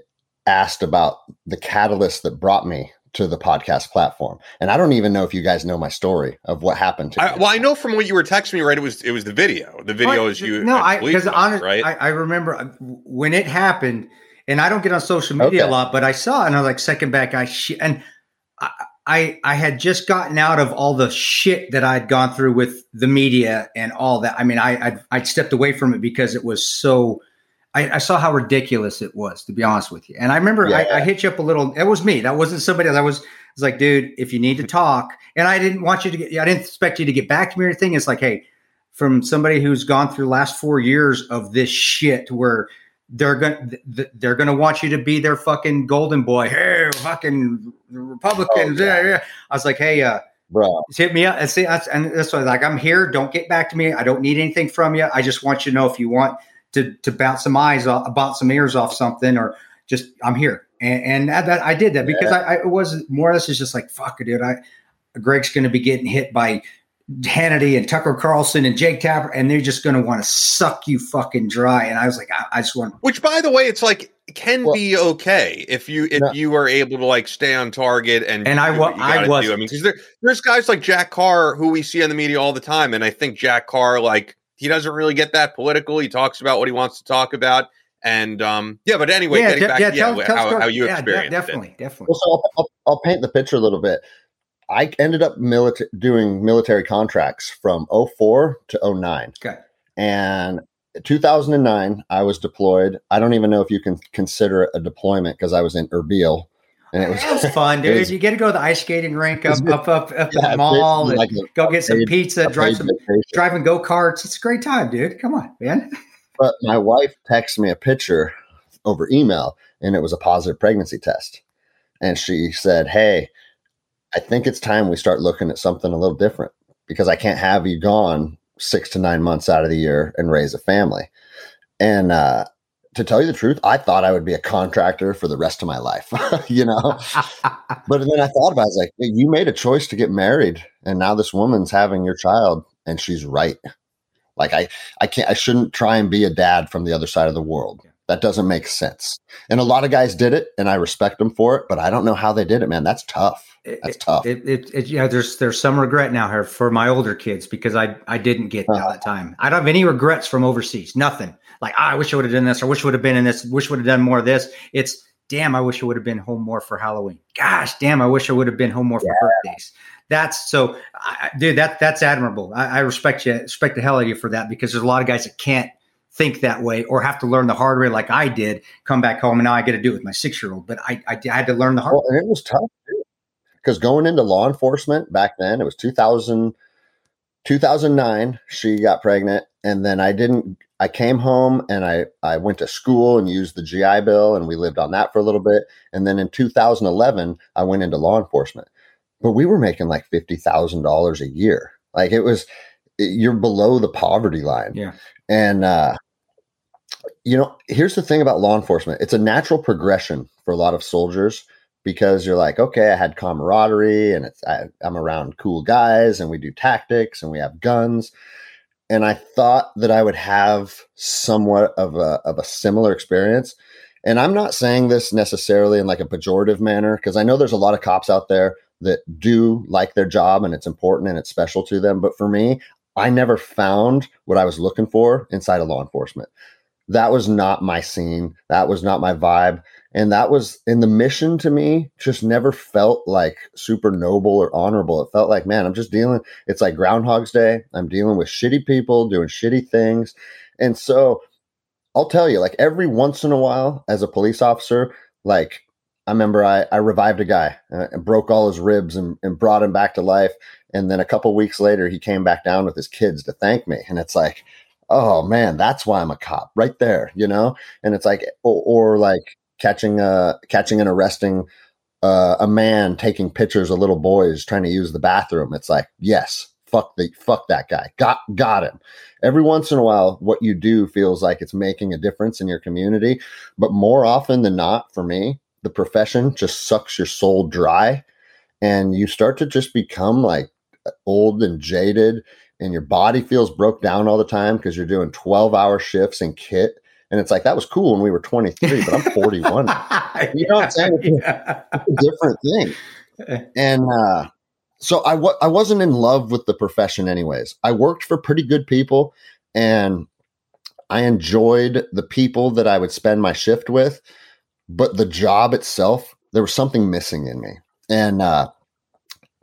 asked about the catalyst that brought me to the podcast platform. And I don't even know if you guys know my story of what happened to I, Well, I know from what you were texting me, right? It was it was the video. The video is you. No, I because honestly, right? I, I, remember uh, when it happened, and I don't get on social media okay. a lot, but I saw it and I was like, second back, I sh-, and I, I I had just gotten out of all the shit that I'd gone through with the media and all that. I mean, I I'd, I'd stepped away from it because it was so I, I, saw how ridiculous it was, to be honest with you. And I remember yeah. I, I, hit you up a little. It was me. That wasn't somebody else. I was, was like, dude, if you need to talk, and I didn't want you to get, I didn't expect you to get back to me or anything. It's like, hey, from somebody who's gone through the last four years of this shit where they're gonna they're gonna want you to be their fucking golden boy. Hey, fucking Republicans. Oh, yeah. yeah, I was like, hey, uh, bro, hit me up and see. And that's why, like, I'm here. Don't get back to me. I don't need anything from you. I just want you to know if you want to to bounce some eyes off, bounce some ears off something, or just I'm here. And, and that, that, I did that because yeah. I, I was more or less is just like fuck it, dude. I Greg's going to be getting hit by Hannity and Tucker Carlson and Jake Tapper, and they're just going to want to suck you fucking dry. And I was like, I, I just want. Which, by the way, it's like can well, be okay if you if no. you are able to like stay on target and and I was I was I mean, because there, there's guys like Jack Carr who we see on the media all the time, and I think Jack Carr like he doesn't really get that political. He talks about what he wants to talk about. And um, yeah, but anyway, yeah, getting back yeah, to tell, yeah, tell how, how, you yeah, experienced definitely, it. definitely. Well, so I'll, I'll, I'll, paint the picture a little bit. I ended up milita- doing military contracts from 04 to 09. Okay. And 2009, I was deployed. I don't even know if you can consider it a deployment because I was in Erbil and it was, that was fun, dude. Was, you get to go to the ice skating rink up up up, up yeah, the mall and like go get some paid, pizza, drive some driving go karts. It's a great time, dude. Come on, man. But my wife texted me a picture over email, and it was a positive pregnancy test, and she said, "Hey, I think it's time we start looking at something a little different because I can't have you gone six to nine months out of the year and raise a family." And uh, to tell you the truth, I thought I would be a contractor for the rest of my life, you know. but then I thought about it, I was like, hey, you made a choice to get married, and now this woman's having your child, and she's right. Like I, I can't, I shouldn't try and be a dad from the other side of the world. That doesn't make sense. And a lot of guys did it, and I respect them for it. But I don't know how they did it, man. That's tough. That's tough. It, it, it, yeah, there's there's some regret now here for my older kids because I I didn't get uh-huh. that time. I don't have any regrets from overseas. Nothing like oh, I wish I would have done this or wish I would have been in this. Wish would have done more of this. It's damn, I wish I would have been home more for Halloween. Gosh, damn, I wish I would have been home more for birthdays. That's so, I, dude. That that's admirable. I, I respect you, respect the hell out of you for that because there's a lot of guys that can't think that way or have to learn the hard way like I did. Come back home and now I get to do it with my six year old. But I, I, I had to learn the hard. Well, and it was tough because going into law enforcement back then, it was 2000, 2009. She got pregnant, and then I didn't. I came home and I I went to school and used the GI Bill, and we lived on that for a little bit. And then in 2011, I went into law enforcement, but we were making like fifty thousand dollars a year. Like it was, you're below the poverty line. Yeah, and uh, you know, here's the thing about law enforcement: it's a natural progression for a lot of soldiers because you're like, okay, I had camaraderie and it's I, I'm around cool guys and we do tactics and we have guns. And I thought that I would have somewhat of a of a similar experience. And I'm not saying this necessarily in like a pejorative manner because I know there's a lot of cops out there that do like their job and it's important and it's special to them. But for me, I never found what I was looking for inside of law enforcement. That was not my scene. That was not my vibe and that was in the mission to me just never felt like super noble or honorable it felt like man i'm just dealing it's like groundhog's day i'm dealing with shitty people doing shitty things and so I'll tell you, like every once in a while, as a police officer, like I remember I, I revived a guy uh, and broke all his ribs and, and brought him back to life. And then a couple weeks later, he came back down with his kids to thank me. And it's like, oh man, that's why I'm a cop right there, you know? And it's like, or, or like catching a, catching and arresting uh, a man taking pictures of little boys trying to use the bathroom. It's like, yes, fuck the fuck that guy. Got got him. Every once in a while, what you do feels like it's making a difference in your community. But more often than not, for me, the profession just sucks your soul dry. And you start to just become like old and jaded, and your body feels broke down all the time because you're doing 12 hour shifts and kit. And it's like that was cool when we were 23, but I'm 41. you know what I'm saying? It's, a, it's a different thing. And uh, so I w- I wasn't in love with the profession anyways. I worked for pretty good people and I enjoyed the people that I would spend my shift with, but the job itself, there was something missing in me. And uh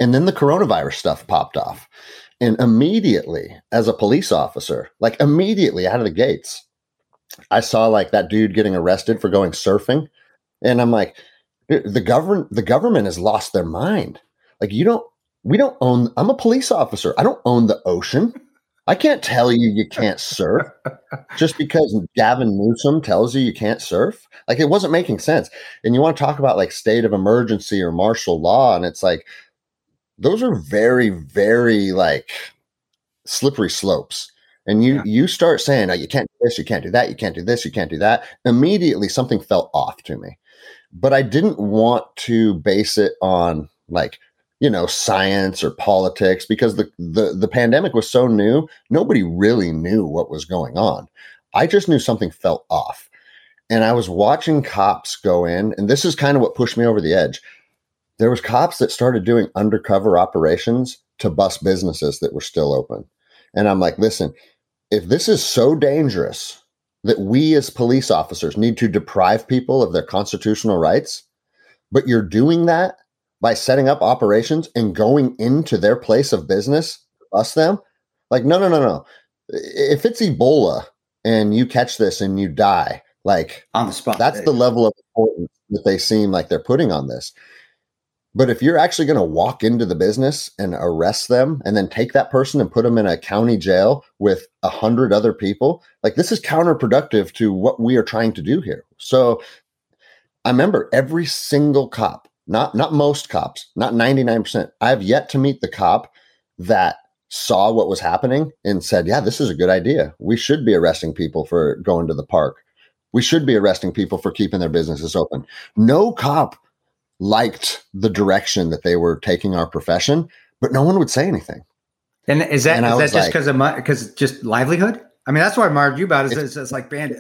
and then the coronavirus stuff popped off. And immediately as a police officer, like immediately out of the gates, I saw like that dude getting arrested for going surfing and I'm like the government the government has lost their mind. Like you don't we don't own i'm a police officer. I don't own the ocean. I can't tell you you can't surf just because gavin newsom tells you you can't surf. Like it wasn't making sense. And you want to talk about like state of emergency or martial law and it's like those are very very like slippery slopes and you yeah. you start saying oh, you can't do this you can't do that you can't do this you can't do that immediately something felt off to me. But i didn't want to base it on like you know science or politics because the, the the pandemic was so new nobody really knew what was going on. I just knew something felt off. And i was watching cops go in and this is kind of what pushed me over the edge. There was cops that started doing undercover operations to bust businesses that were still open. And i'm like listen if this is so dangerous that we as police officers need to deprive people of their constitutional rights but you're doing that by setting up operations and going into their place of business, us them. Like, no, no, no, no. If it's Ebola and you catch this and you die, like on the spot, that's the level of importance that they seem like they're putting on this. But if you're actually going to walk into the business and arrest them and then take that person and put them in a county jail with a hundred other people, like this is counterproductive to what we are trying to do here. So I remember every single cop not not most cops, not 99%. I have yet to meet the cop that saw what was happening and said, "Yeah, this is a good idea. We should be arresting people for going to the park. We should be arresting people for keeping their businesses open." No cop liked the direction that they were taking our profession, but no one would say anything. And is that and is that just because like, of because just livelihood? I mean, that's what I admired you about. Is it's, it's like bandit.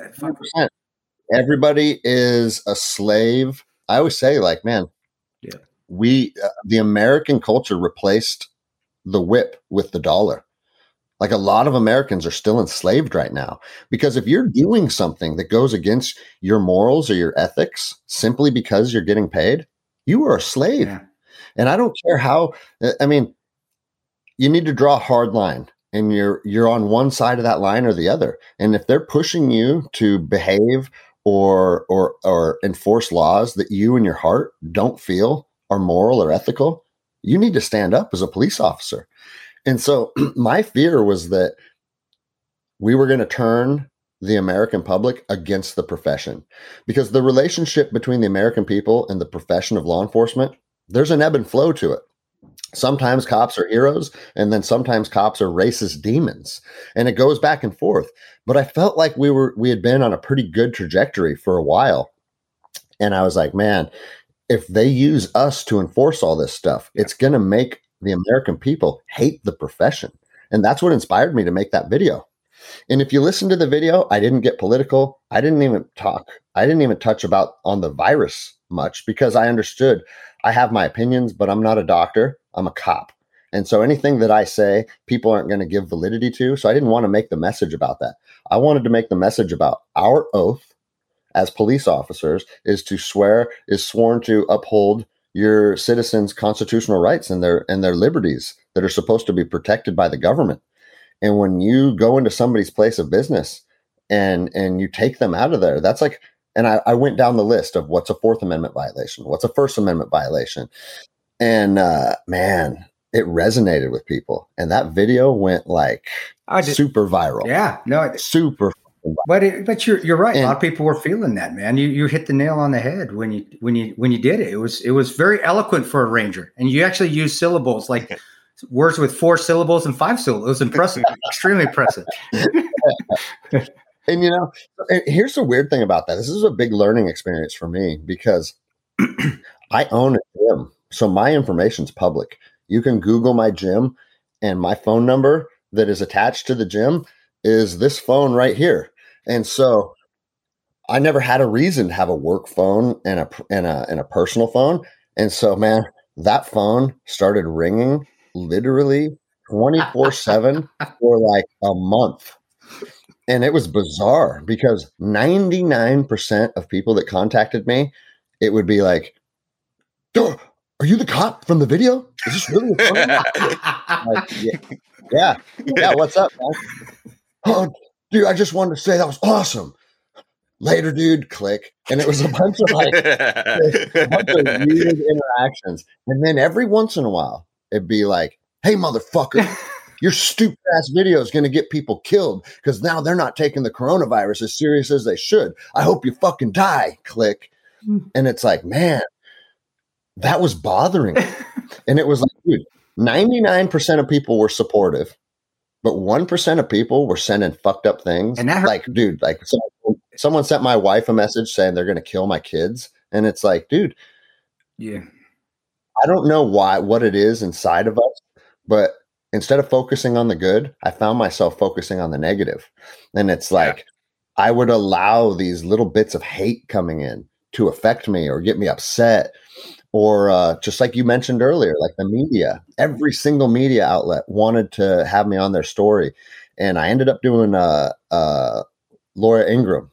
Everybody is a slave. I always say, like, man, yeah. We, uh, the American culture replaced the whip with the dollar. Like a lot of Americans are still enslaved right now because if you're doing something that goes against your morals or your ethics simply because you're getting paid, you are a slave. Yeah. And I don't care how, uh, I mean, you need to draw a hard line and you're you're on one side of that line or the other. And if they're pushing you to behave or or or enforce laws that you in your heart don't feel are moral or ethical, you need to stand up as a police officer. And so my fear was that we were going to turn the American public against the profession. Because the relationship between the American people and the profession of law enforcement, there's an ebb and flow to it. Sometimes cops are heroes and then sometimes cops are racist demons. And it goes back and forth. But i felt like we were we had been on a pretty good trajectory for a while. And i was like man if they use us to enforce all this stuff it's going to make the american people hate the profession. And that's what inspired me to make that video and if you listen to the video i didn't get political i didn't even talk i didn't even touch about on the virus much because i understood i have my opinions but i'm not a doctor I'm a cop. And so anything that I say, people aren't going to give validity to. So I didn't want to make the message about that. I wanted to make the message about our oath as police officers is to swear, is sworn to uphold your citizens' constitutional rights and their and their liberties that are supposed to be protected by the government. And when you go into somebody's place of business and and you take them out of there. That's like, and I, I went down the list of what's a Fourth Amendment violation, what's a First Amendment violation, and uh, man, it resonated with people, and that video went like did- super viral. Yeah, no, it- super. but it, but you're you're right. a lot of people were feeling that, man. You you hit the nail on the head when you when you when you did it. It was it was very eloquent for a ranger, and you actually used syllables like words with four syllables and five syllables. Impressive, extremely impressive. And you know, here's the weird thing about that. This is a big learning experience for me because I own a gym. So my information's public. You can Google my gym and my phone number that is attached to the gym is this phone right here. And so I never had a reason to have a work phone and a and a and a personal phone. And so man, that phone started ringing literally 24/7 for like a month. And it was bizarre because 99% of people that contacted me, it would be like, "Duh, are you the cop from the video? Is this really? Like, yeah, yeah, yeah. What's up, man? Oh, dude, I just wanted to say that was awesome. Later, dude. Click, and it was a bunch of like a bunch of weird interactions, and then every once in a while, it'd be like, "Hey, motherfucker." Your stupid ass video is going to get people killed because now they're not taking the coronavirus as serious as they should. I hope you fucking die. Click. Mm. And it's like, man, that was bothering me. and it was like, dude, 99% of people were supportive, but 1% of people were sending fucked up things. And that hurt- like, dude, like someone, someone sent my wife a message saying they're going to kill my kids. And it's like, dude, yeah, I don't know why, what it is inside of us, but instead of focusing on the good, I found myself focusing on the negative. And it's like, I would allow these little bits of hate coming in to affect me or get me upset. Or uh, just like you mentioned earlier, like the media, every single media outlet wanted to have me on their story. And I ended up doing uh, uh, Laura Ingraham.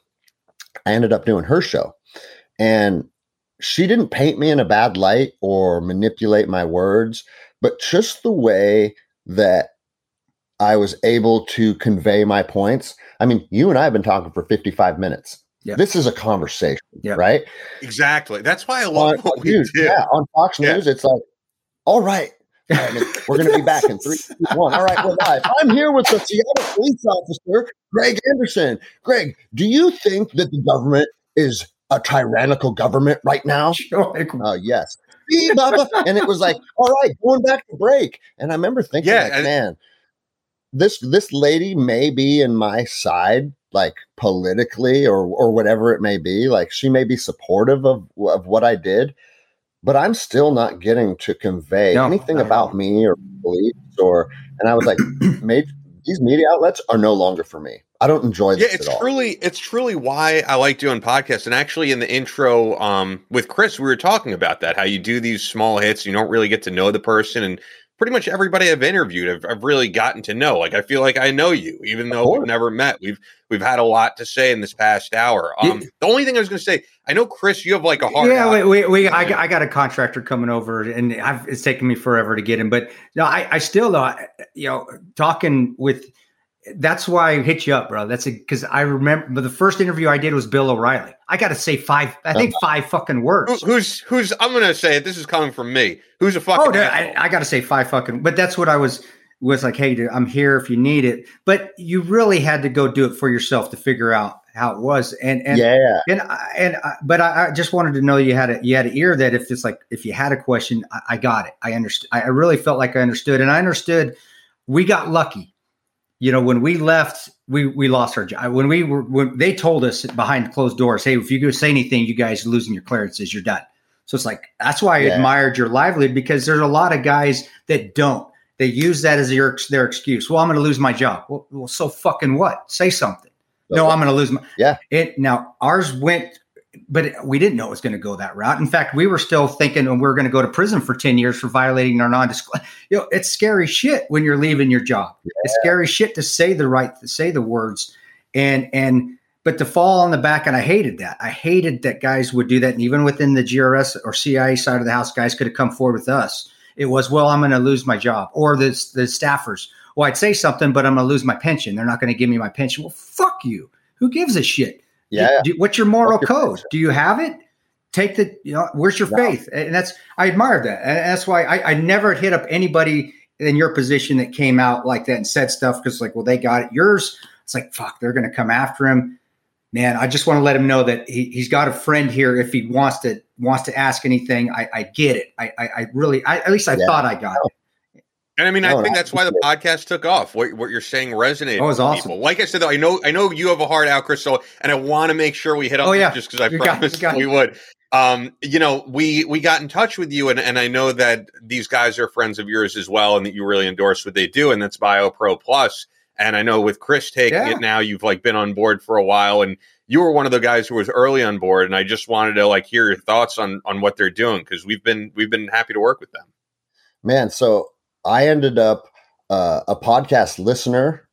I ended up doing her show. And she didn't paint me in a bad light or manipulate my words, but just the way that I was able to convey my points. I mean, you and I have been talking for 55 minutes. Yeah. This is a conversation, right? exactly. That's why I On, love what we dude, do. yeah, on Fox Yeah. News, it's like, all right, all right, we're going to be back in three, two, one. All right, we're live. I'm here with the Seattle police officer, Greg Anderson. Greg, do you think that the government is a tyrannical government right now? Like, Uh, yes. See, Bubba? and it was like, all right, going back to break. And I remember thinking, Yeah, like, and- man, this this lady may be in my side, like politically or or whatever it may be. Like she may be supportive of of what I did, but I'm still not getting to convey No, anything about me or beliefs or. And I was like, made these media outlets are no longer for me. I don't enjoy this. Yeah, it's at all. truly it's truly why I like doing podcasts. And actually, in the intro um, with Kris, we were talking about that how you do these small hits, you don't really get to know the person, and pretty much everybody I've interviewed, I've, I've really gotten to know. Like I feel like I know you, even though we've never met. We've we've had a lot to say in this past hour. Um, Yeah. The only thing I was going to say, I know Kris, you have like a hard. yeah, out. wait, wait, wait. I, got- I got a contractor coming over, and I've, it's taken me forever to get him. But no, I, I still, though, I- you know, talking with. That's why I hit you up, bro. That's because I remember the first interview I did was Bill O'Reilly. I got to say five, I think uh-huh. five fucking Who- words. who's who's? I'm going to say it. This is coming from me. Who's a fucking? Oh, dude. I, I got to say five fucking. But that's what I was was like. Hey, dude, I'm here if you need it. But you really had to go do it for yourself to figure out how it was. And and yeah. and I- and but I, I just wanted to know you had a you had an ear that if it's like if you had a question, I, I got it. I understood. I really felt like I understood, and I understood. We got lucky. You know, when we left, we we lost our job. When we were when they told us behind closed doors, hey, if you go say anything, you guys are losing your clearances, you're done. So it's like that's why I Yeah. admired your livelihood because there's a lot of guys that don't. They use that as their their excuse. Well, I'm going to lose my job. Well, well, so fucking what? Say something. No, I'm going to lose my. Yeah. It now ours went, but we didn't know it was going to go that route. In fact, we were still thinking we were going to go to prison for ten years for violating our non-disclosure. You know, it's scary shit when you're leaving your job. It's scary shit to say the right, to say the words, and and but to fall on the back. And I hated that. I hated that guys would do that. And even within the GRS or CIA side of the house, guys could have come forward with us. It was, well, I'm going to lose my job, or the the staffers. Well, I'd say something, but I'm going to lose my pension. They're not going to give me my pension. Well, fuck you. Who gives a shit? Yeah. Do- what's your moral What's your code? Do you have it? Take the, you know, where's your No. faith? And that's, I admire that. And that's why I, I never hit up anybody in your position that came out like that and said stuff because, like, well, they got it. Yours, it's like, fuck, they're going to come after him. Man, I just want to let him know that he, he's got a friend here. If he wants to wants to ask anything, I, I get it. I, I, I really, I, at least I Yeah. thought I got it. And I mean, I think no, that's why the podcast took off. What, what you're saying resonated. That was with awesome. People. Like I said, though, I know I know you have a hard out, Kris, so, and I want to make sure we hit up Oh, yeah. just because I You promised got we would. Um, you know, we we got in touch with you, and, and I know that these guys are friends of yours as well, and that you really endorse what they do, and that's BioPro Plus. And I know with Kris taking Yeah. it now, you've like been on board for a while, and you were one of the guys who was early on board. And I just wanted to like hear your thoughts on on what they're doing because we've been we've been happy to work with them. Man, so I ended up uh, a podcast listener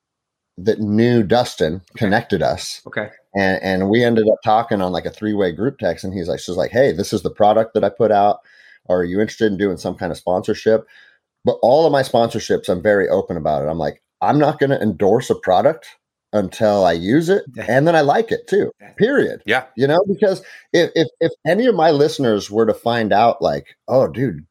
that knew Dustin connected us, Okay. and and we ended up talking on like a three way group text, and he's like, she's like, hey, this is the product that I put out. Are you interested in doing some kind of sponsorship? But all of my sponsorships, I'm very open about it. I'm like, I'm not going to endorse a product until I use it, and then I like it too. Period. Yeah. You know, because if if if any of my listeners were to find out, like, oh, dude,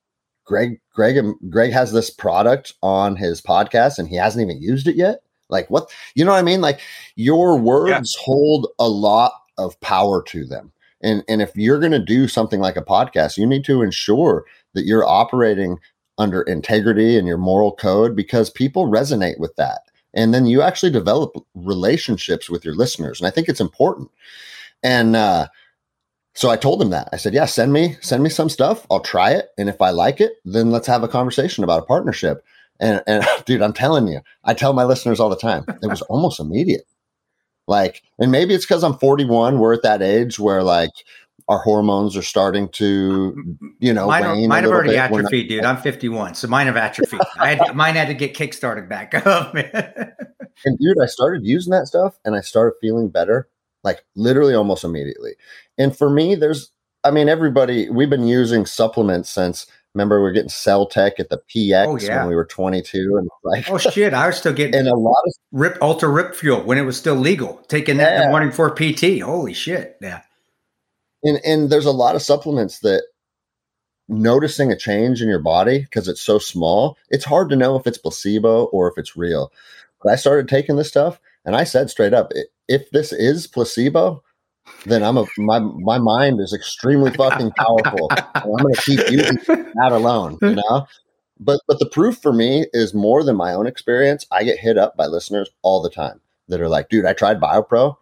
Greg, Greg, Greg has this product on his podcast and he hasn't even used it yet. Like, what? You know what I mean? Like, your words hold a lot of power to them. And and if you're going to do something like a podcast, you need to ensure that you're operating under integrity and your moral code because people resonate with that. And then you actually develop relationships with your listeners. And I think it's important. And uh, so I told him that. I said, "Yeah, send me send me some stuff. I'll try it, and if I like it, then let's have a conversation about a partnership." And and dude, I'm telling you, I tell my listeners all the time, it was almost immediate. Like, and maybe it's because I'm 41. We're at that age where like our hormones are starting to, you know, mine, are- mine have already bit. Atrophied, dude. I'm 51, so mine have atrophied. I had, mine had to get kickstarted back up, man. And dude, I started using that stuff and I started feeling better, like literally almost immediately. And for me, there's, I mean, everybody, we've been using supplements since, remember, we were getting Cell Tech at the PX Oh, yeah. when we were 22. And like, Oh shit! I was still getting and a lot of, rip ultra rip fuel when it was still legal. Taking that in Yeah. the morning for PT. Holy shit! Yeah. and, and there's a lot of supplements that noticing a change in your body because it's so small, it's hard to know if it's placebo or if it's real. But I started taking this stuff and I said straight up, "I- if this is placebo, then I'm a my my mind is extremely fucking powerful. and I'm gonna keep using that alone, you know. But but the proof for me is more than my own experience. I get hit up by listeners all the time that are like, dude, I tried BioPro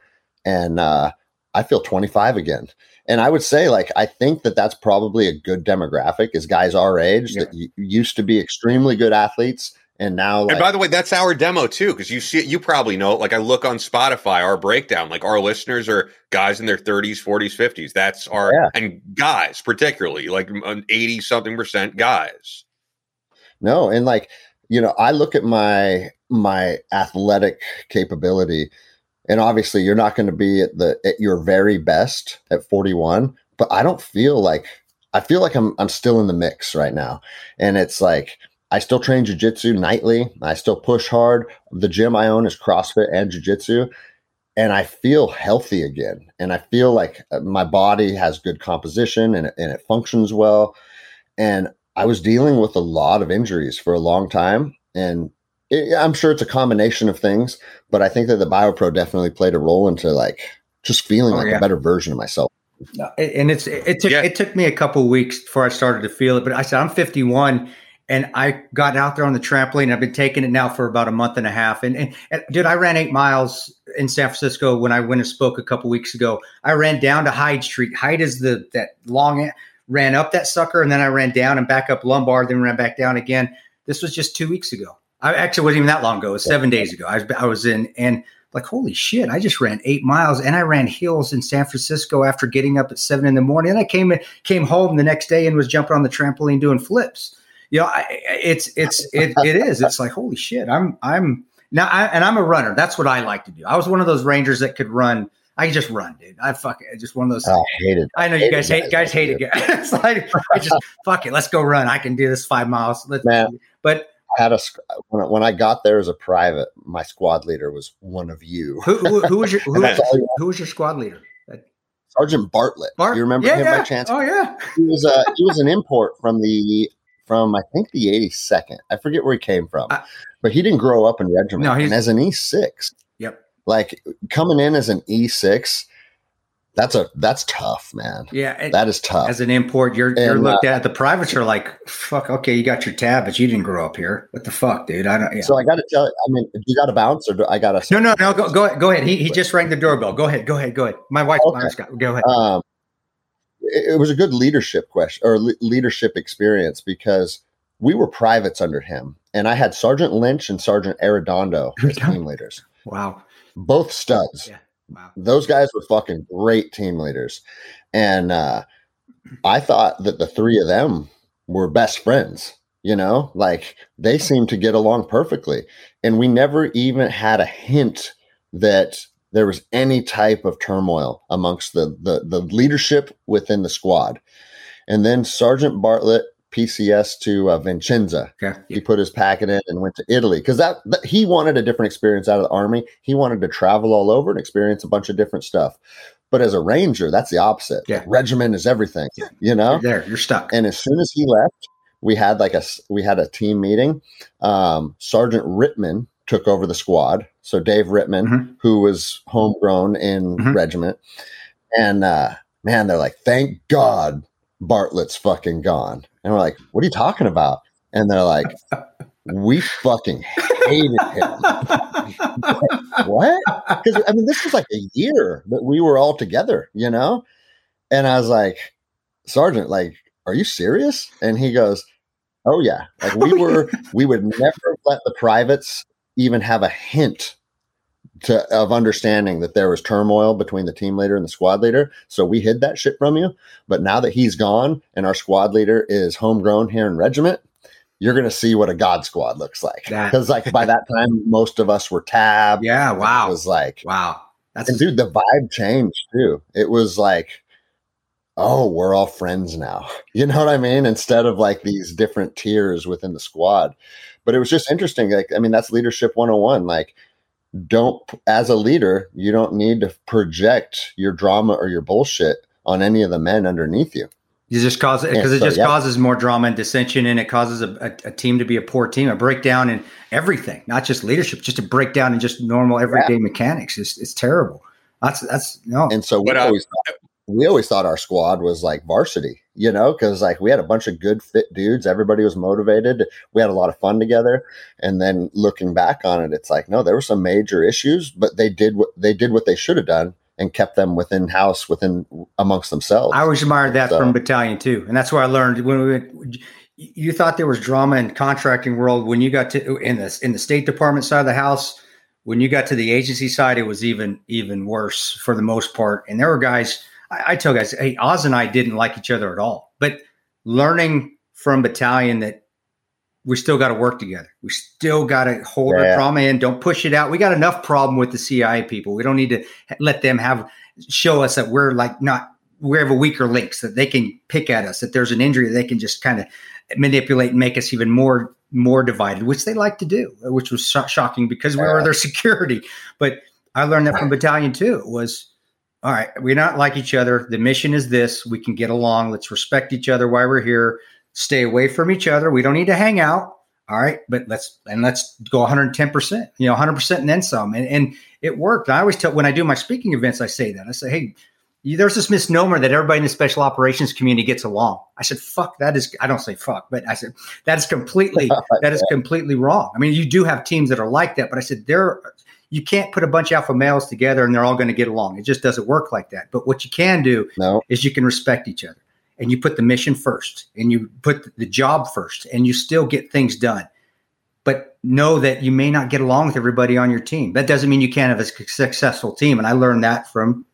and uh, I feel 25 again. And I would say, like, I think that that's probably a good demographic is guys our age that y- used to be extremely good athletes and now like and by the way, that's our demo too, because you see, you probably know. Like I look on Spotify, our breakdown, like our listeners are guys in their 30s, 40s, 50s. That's our Yeah. and guys particularly, like an 80 something percent guys. No, and like you know, I look at my my athletic capability, and obviously, you're not going to be at the at your very best at 41. But I don't feel like I feel like I'm I'm still in the mix right now, and it's like I still train jujitsu nightly. I still push hard. The gym I own is CrossFit and jujitsu, and I feel healthy again. And I feel like uh, my body has good composition and, it- and it functions well. And I was dealing with a lot of injuries for a long time. And it, I'm sure it's a combination of things, but I think that the BioPro definitely played a role into like just feeling Oh, like yeah. a better version of myself. No, and it's it took it took me a couple weeks before I started to feel it. But I said I'm 51, and I got out there on the trampoline. I've been taking it now for about a month and a half. And, and, and dude, I ran eight miles in San Francisco when I went and spoke a couple weeks ago. I ran down to Hyde Street. Hyde is the that long ran up that sucker, and then I ran down and back up Lombard, then ran back down again. This was just two weeks ago. I actually wasn't even that long ago. It was seven days ago. I was I was in and like holy shit! I just ran eight miles and I ran hills in San Francisco after getting up at seven in the morning. And I came came home the next day and was jumping on the trampoline doing flips. You know, I, it's it's it, it is. It's like holy shit! I'm I'm now I, and I'm a runner. That's what I like to do. I was one of those rangers that could run. I could just run, dude. I fuck it. Just one of those. Oh, I hate it. I know you guys hate guys hate it. it's like I just fuck it. Let's go run. I can do this five miles. Let's, Man. but I had a when I, when I got there as a private, my squad leader was one of you, Who, who, who was your who, And that's all you who was your squad leader? Sergeant Bartlett. Bart? You remember yeah, him yeah. by chance? Oh yeah. He was a he was an import from the from I think the 82nd. I forget where he came from, I- but he didn't grow up in regiment. No, he's- and as an E6, Yep. like coming in as an E6, that's a that's tough, man. Yeah. That is tough. as an import, you're you're And, uh, looked at. The privates are like, fuck. Okay, you got your tab, but you didn't grow up here. What the fuck, dude? I don't. Yeah. So I got to tell you, I mean, you got to bounce or do I got to? no, no, no. Go, go, go ahead. He, he just rang the doorbell. Go ahead. Go ahead. Go ahead. My wife. Okay. my wife's got- Go ahead. Um, it, was a good leadership question or le- leadership experience because we were privates under him, and I had Sergeant Lynch and Sergeant Arredondo as team leaders, wow. both studs. Yeah. Wow. Those guys were fucking great team leaders, and uh, I thought that the three of them were best friends. You know, like they seemed to get along perfectly, and we never even had a hint that there was any type of turmoil amongst the the, the leadership within the squad. And then Sergeant Bartlett PCS to uh, Vicenza. Okay. He put his packet in and went to Italy because that, that he wanted a different experience out of the army. He wanted to travel all over and experience a bunch of different stuff. But as a ranger, that's the opposite. Yeah. Regiment is everything, Yeah. you know. You're there. You're stuck. And as soon as he left, we had like a we had a team meeting. Um, Sergeant Rittman took over the squad. So Dave Rittman, Mhm. who was homegrown in Mhm. regiment, and uh, man, they're like, "Thank God Bartlett's fucking gone." And we're like, "What are you talking about?" And they're like, "We fucking hated him." what? Because I mean, this was like a year that we were all together, you know. And I was like, Sergeant, like, are you serious? And he goes, Oh yeah. Like we were, we would never let the privates even have a hint to of understanding that there was turmoil between the team leader and the squad leader. So we hid that shit from you. But now that he's gone and our squad leader is homegrown here in regiment, you're gonna see what a God squad looks like. Because like by that time, most of us were tab. yeah. Wow. It was like wow. That's and dude, the vibe changed too. It was like, oh, we're all friends now. You know what I mean? Instead of like these different tiers within the squad. But it was just interesting. Like, I mean, that's leadership 101. Like, don't, as a leader, you don't need to project your drama or your bullshit on any of the men underneath you. You just cause it Yeah, because it so, just yeah. causes more drama and dissension, and it causes a, a, a team to be a poor team, a breakdown in everything, not just leadership, just a breakdown in just normal everyday mechanics. It's, it's terrible. That's that's no. And so what I, uh, always thought, we always thought our squad was like varsity, you know, because like we had a bunch of good fit dudes. Everybody was motivated. We had a lot of fun together. And then looking back on it, it's like no, there were some major issues, but they did what they did what they should have done and kept them within house, within amongst themselves. I always admired that So- from battalion too, and that's where I learned when we went. You thought there was drama in contracting world when you got to uh, in the in the State Department side of the house. When you got to the agency side, it was even even worse for the most part. And there were guys. I, I tell guys, hey, Oz and I didn't like each other at all. But learning from battalion that we still got to work together. We still got to hold our Yeah. trauma in. Don't push it out. We got enough problem with the CIA people. We don't need to let them have show us that we're like not we have a weaker links that they can pick at us. That there's an injury that they can just kind of manipulate and make us even more more divided, which they like to do, which was sho- shocking because we were their security. But I learned that from battalion too. It was all right. We're not like each other. The mission is this. We can get along. Let's respect each other while we're here. Stay away from each other. We don't need to hang out. All right, but let's and let's go 110 percent. You know, 100 percent and then some. And and it worked. I always tell when I do my speaking events, I say that. I say, hey, you- there's this misnomer that everybody in the special operations community gets along. I said, fuck, that is, I don't say fuck, but I said, that is completely, that is completely wrong. I mean, you do have teams that are like that, but I said, there, you can't put a bunch of alpha males together and they're all going to get along. It just doesn't work like that. But what you can do no. is you can respect each other and you put the mission first and you put the job first and you still get things done. But know that you may not get along with everybody on your team. That doesn't mean you can't have a successful team. And I learned that from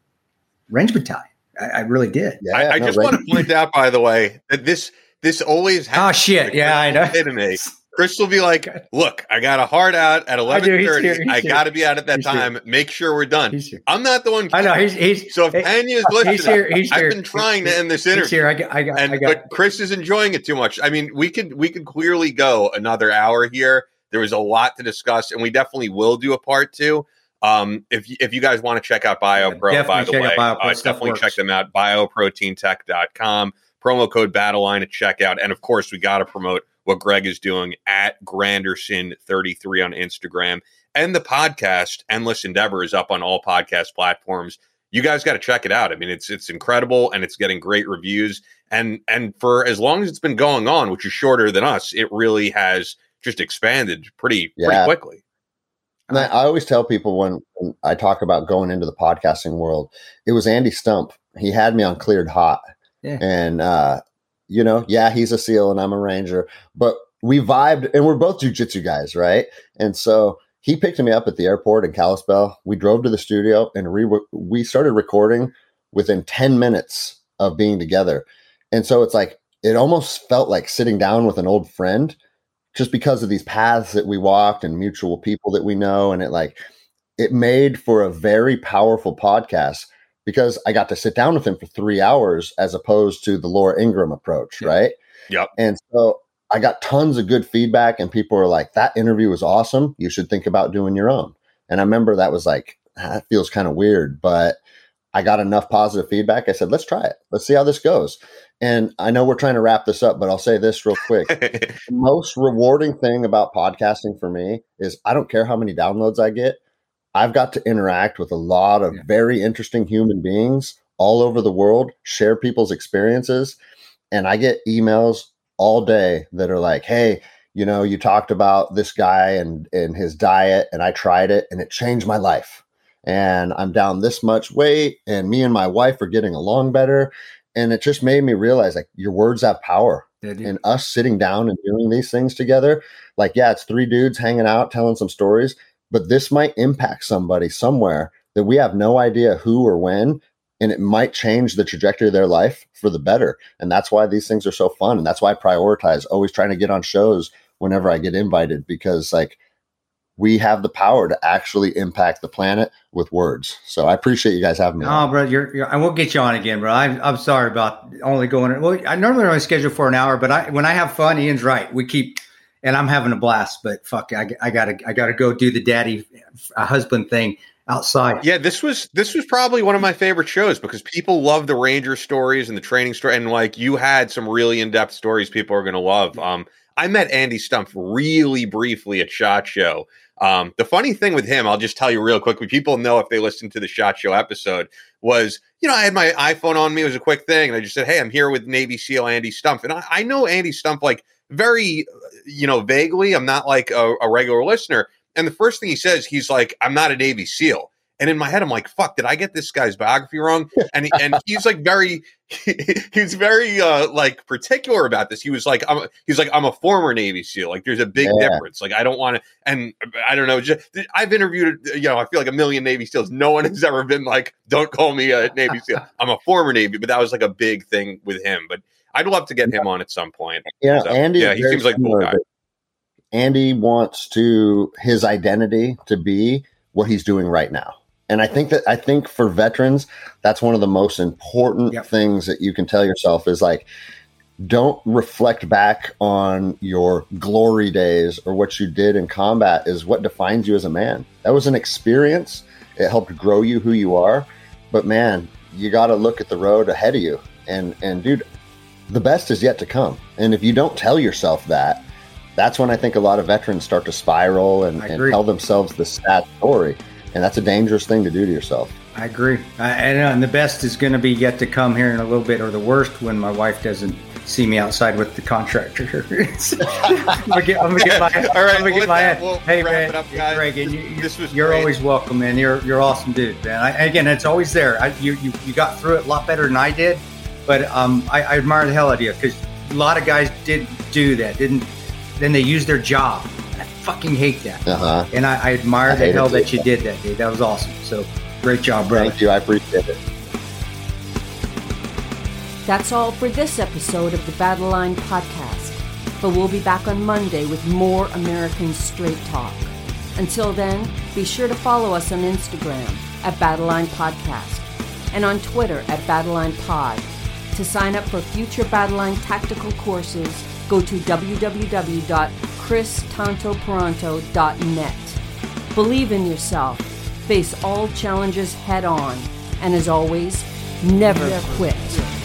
Range Battalion. I, I really did. Yeah, I, I no, just right. want to point out, by the way, that this this always Oh shit! Yeah, I know. to me. Chris will be like, "Look, I got a hard out at eleven here, thirty. he's I got to be out at that He's here. time. Make sure we're done." Here. I'm not the one. I know he's he's So if is he's listening, here. He's I've here. been trying to end this He's interview. here. I got. I got. and I got. but Chris is enjoying it too much. I mean, we could we could clearly go another hour here. There was a lot to discuss, and we definitely will do a part two. Um, if if you guys want to check out BioPro, Yeah, by the way, uh, definitely works. check them out. Bioproteintech.com. Promo code Battleline at checkout, and of course, we got to promote what Greg is doing at Granderson33 on Instagram, and the podcast Endless Endeavor is up on all podcast platforms you guys got to check it out. I mean, it's it's incredible and it's getting great reviews. And and for as long as it's been going on, which is shorter than us, it really has just expanded pretty pretty quickly. And I, I always tell people when, when I talk about going into the podcasting world, it was Andy Stump. He had me on Cleared Hot. Yeah. And, uh, you know, yeah, he's a SEAL and I'm a Ranger, but we vibed and we're both jujitsu guys, right? And so he picked me up at the airport in Kalispell. We drove to the studio and we, we started recording within 10 minutes of being together. And so it's like, it almost felt like sitting down with an old friend just because of these paths that we walked and mutual people that we know and it like it made for a very powerful podcast because I got to sit down with him for 3 hours as opposed to the Laura Ingraham approach, Yeah. right? Yep. And so I got tons of good feedback and people were like that interview was awesome. You should think about doing your own. And I remember that was like "Ah, that feels kind of weird, but I got enough positive feedback. I said, let's try it. Let's see how this goes. And I know we're trying to wrap this up, but I'll say this real quick the most rewarding thing about podcasting for me is I don't care how many downloads I get. I've got to interact with a lot of Yeah. very interesting human beings all over the world, share people's experiences, and I get emails all day that are like, "Hey, you know, you talked about this guy and and his diet and I tried it and it changed my life. And I'm down this much weight and me and my wife are getting along better." And it just made me realize like your words have power and us sitting down and doing these things together like yeah it's three dudes hanging out telling some stories but this might impact somebody somewhere that we have no idea who or when and it might change the trajectory of their life for the better and that's why these things are so fun and that's why i prioritize always trying to get on shows whenever i get invited because like we have the power to actually impact the planet with words so i appreciate you guys having me Oh, on. bro, you're, you're, I won't get you on again, bro. I'm, I'm sorry about only going. Well, I normally only schedule for an hour, but I when I have fun, Ian's right. We keep, and I'm having a blast. But fuck, I, I gotta I gotta go do the daddy uh, husband thing outside. Yeah, this was this was probably one of my favorite shows because people love the Ranger stories and the training story, and like you had some really in depth stories people are to love. Um, I met Andy Stump really briefly at Shot Show. Um, the funny thing with him, I'll just tell you real quickly. People know if they listen to the Shot Show episode was, you know, I had my iPhone on me. It was a quick thing, and I just said, "Hey, I'm here with Navy SEAL Andy Stump," and I, I know Andy Stump like very, you know, vaguely. I'm not like a, a regular listener. And the first thing he says, he's like, "I'm not a Navy SEAL." And in my head, I'm like, "Fuck! Did I get this guy's biography wrong?" And he, and he's like very, he's very uh like particular about this. He was like, "I'm," he's like, "I'm a former Navy SEAL." Like, there's a big Yeah. difference. Like, I don't want to. And I don't know. Just, I've interviewed, you know, I feel like a million Navy SEALs. No one has ever been like, "Don't call me a Navy SEAL." I'm a former Navy, but that was like a big thing with him. But I'd love to get him on at some point. Yeah, So, Andy. yeah, he seems like a cool guy. Andy wants to his identity to be what he's doing right now. And I think that I think for veterans, that's one of the most important Yep. things that you can tell yourself is like, don't reflect back on your glory days or what you did in combat is what defines you as a man. That was an experience. It helped grow you who you are. But man, you got to look at the road ahead of you. And and dude, the best is yet to come. And if you don't tell yourself that, that's when I think a lot of veterans start to spiral and, and tell themselves the sad story. And that's a dangerous thing to do to yourself. I agree. I, and, and the best is going to be yet to come here in a little bit, or the worst when my wife doesn't see me outside with the contractor. I'm gonna get, I'm gonna get my, All right, I'm gonna get my that, we'll hey man, up. Greg, and you, you, This was you're great. always welcome, man. You're you're awesome, dude, man. I, again, it's always there. I, you, you you got through it a lot better than I did, but um, I, I admire the hell out of you because a lot of guys didn't do that. Didn't then they use their job. I fucking hate that. Uh huh. And I, I admire I the hell that you did that, dude. That was awesome. So great job, brother. Thank you. I appreciate it. That's all for this episode of the Battleline Podcast. but we'll be back on Monday with more American Straight Talk. Until then, be sure to follow us on Instagram at Battleline Podcast and on Twitter at Battleline Pod. To sign up for future Battleline tactical courses, go to www.kristantoparonto.net. Believe in yourself, face all challenges head on, and as always, never, never quit.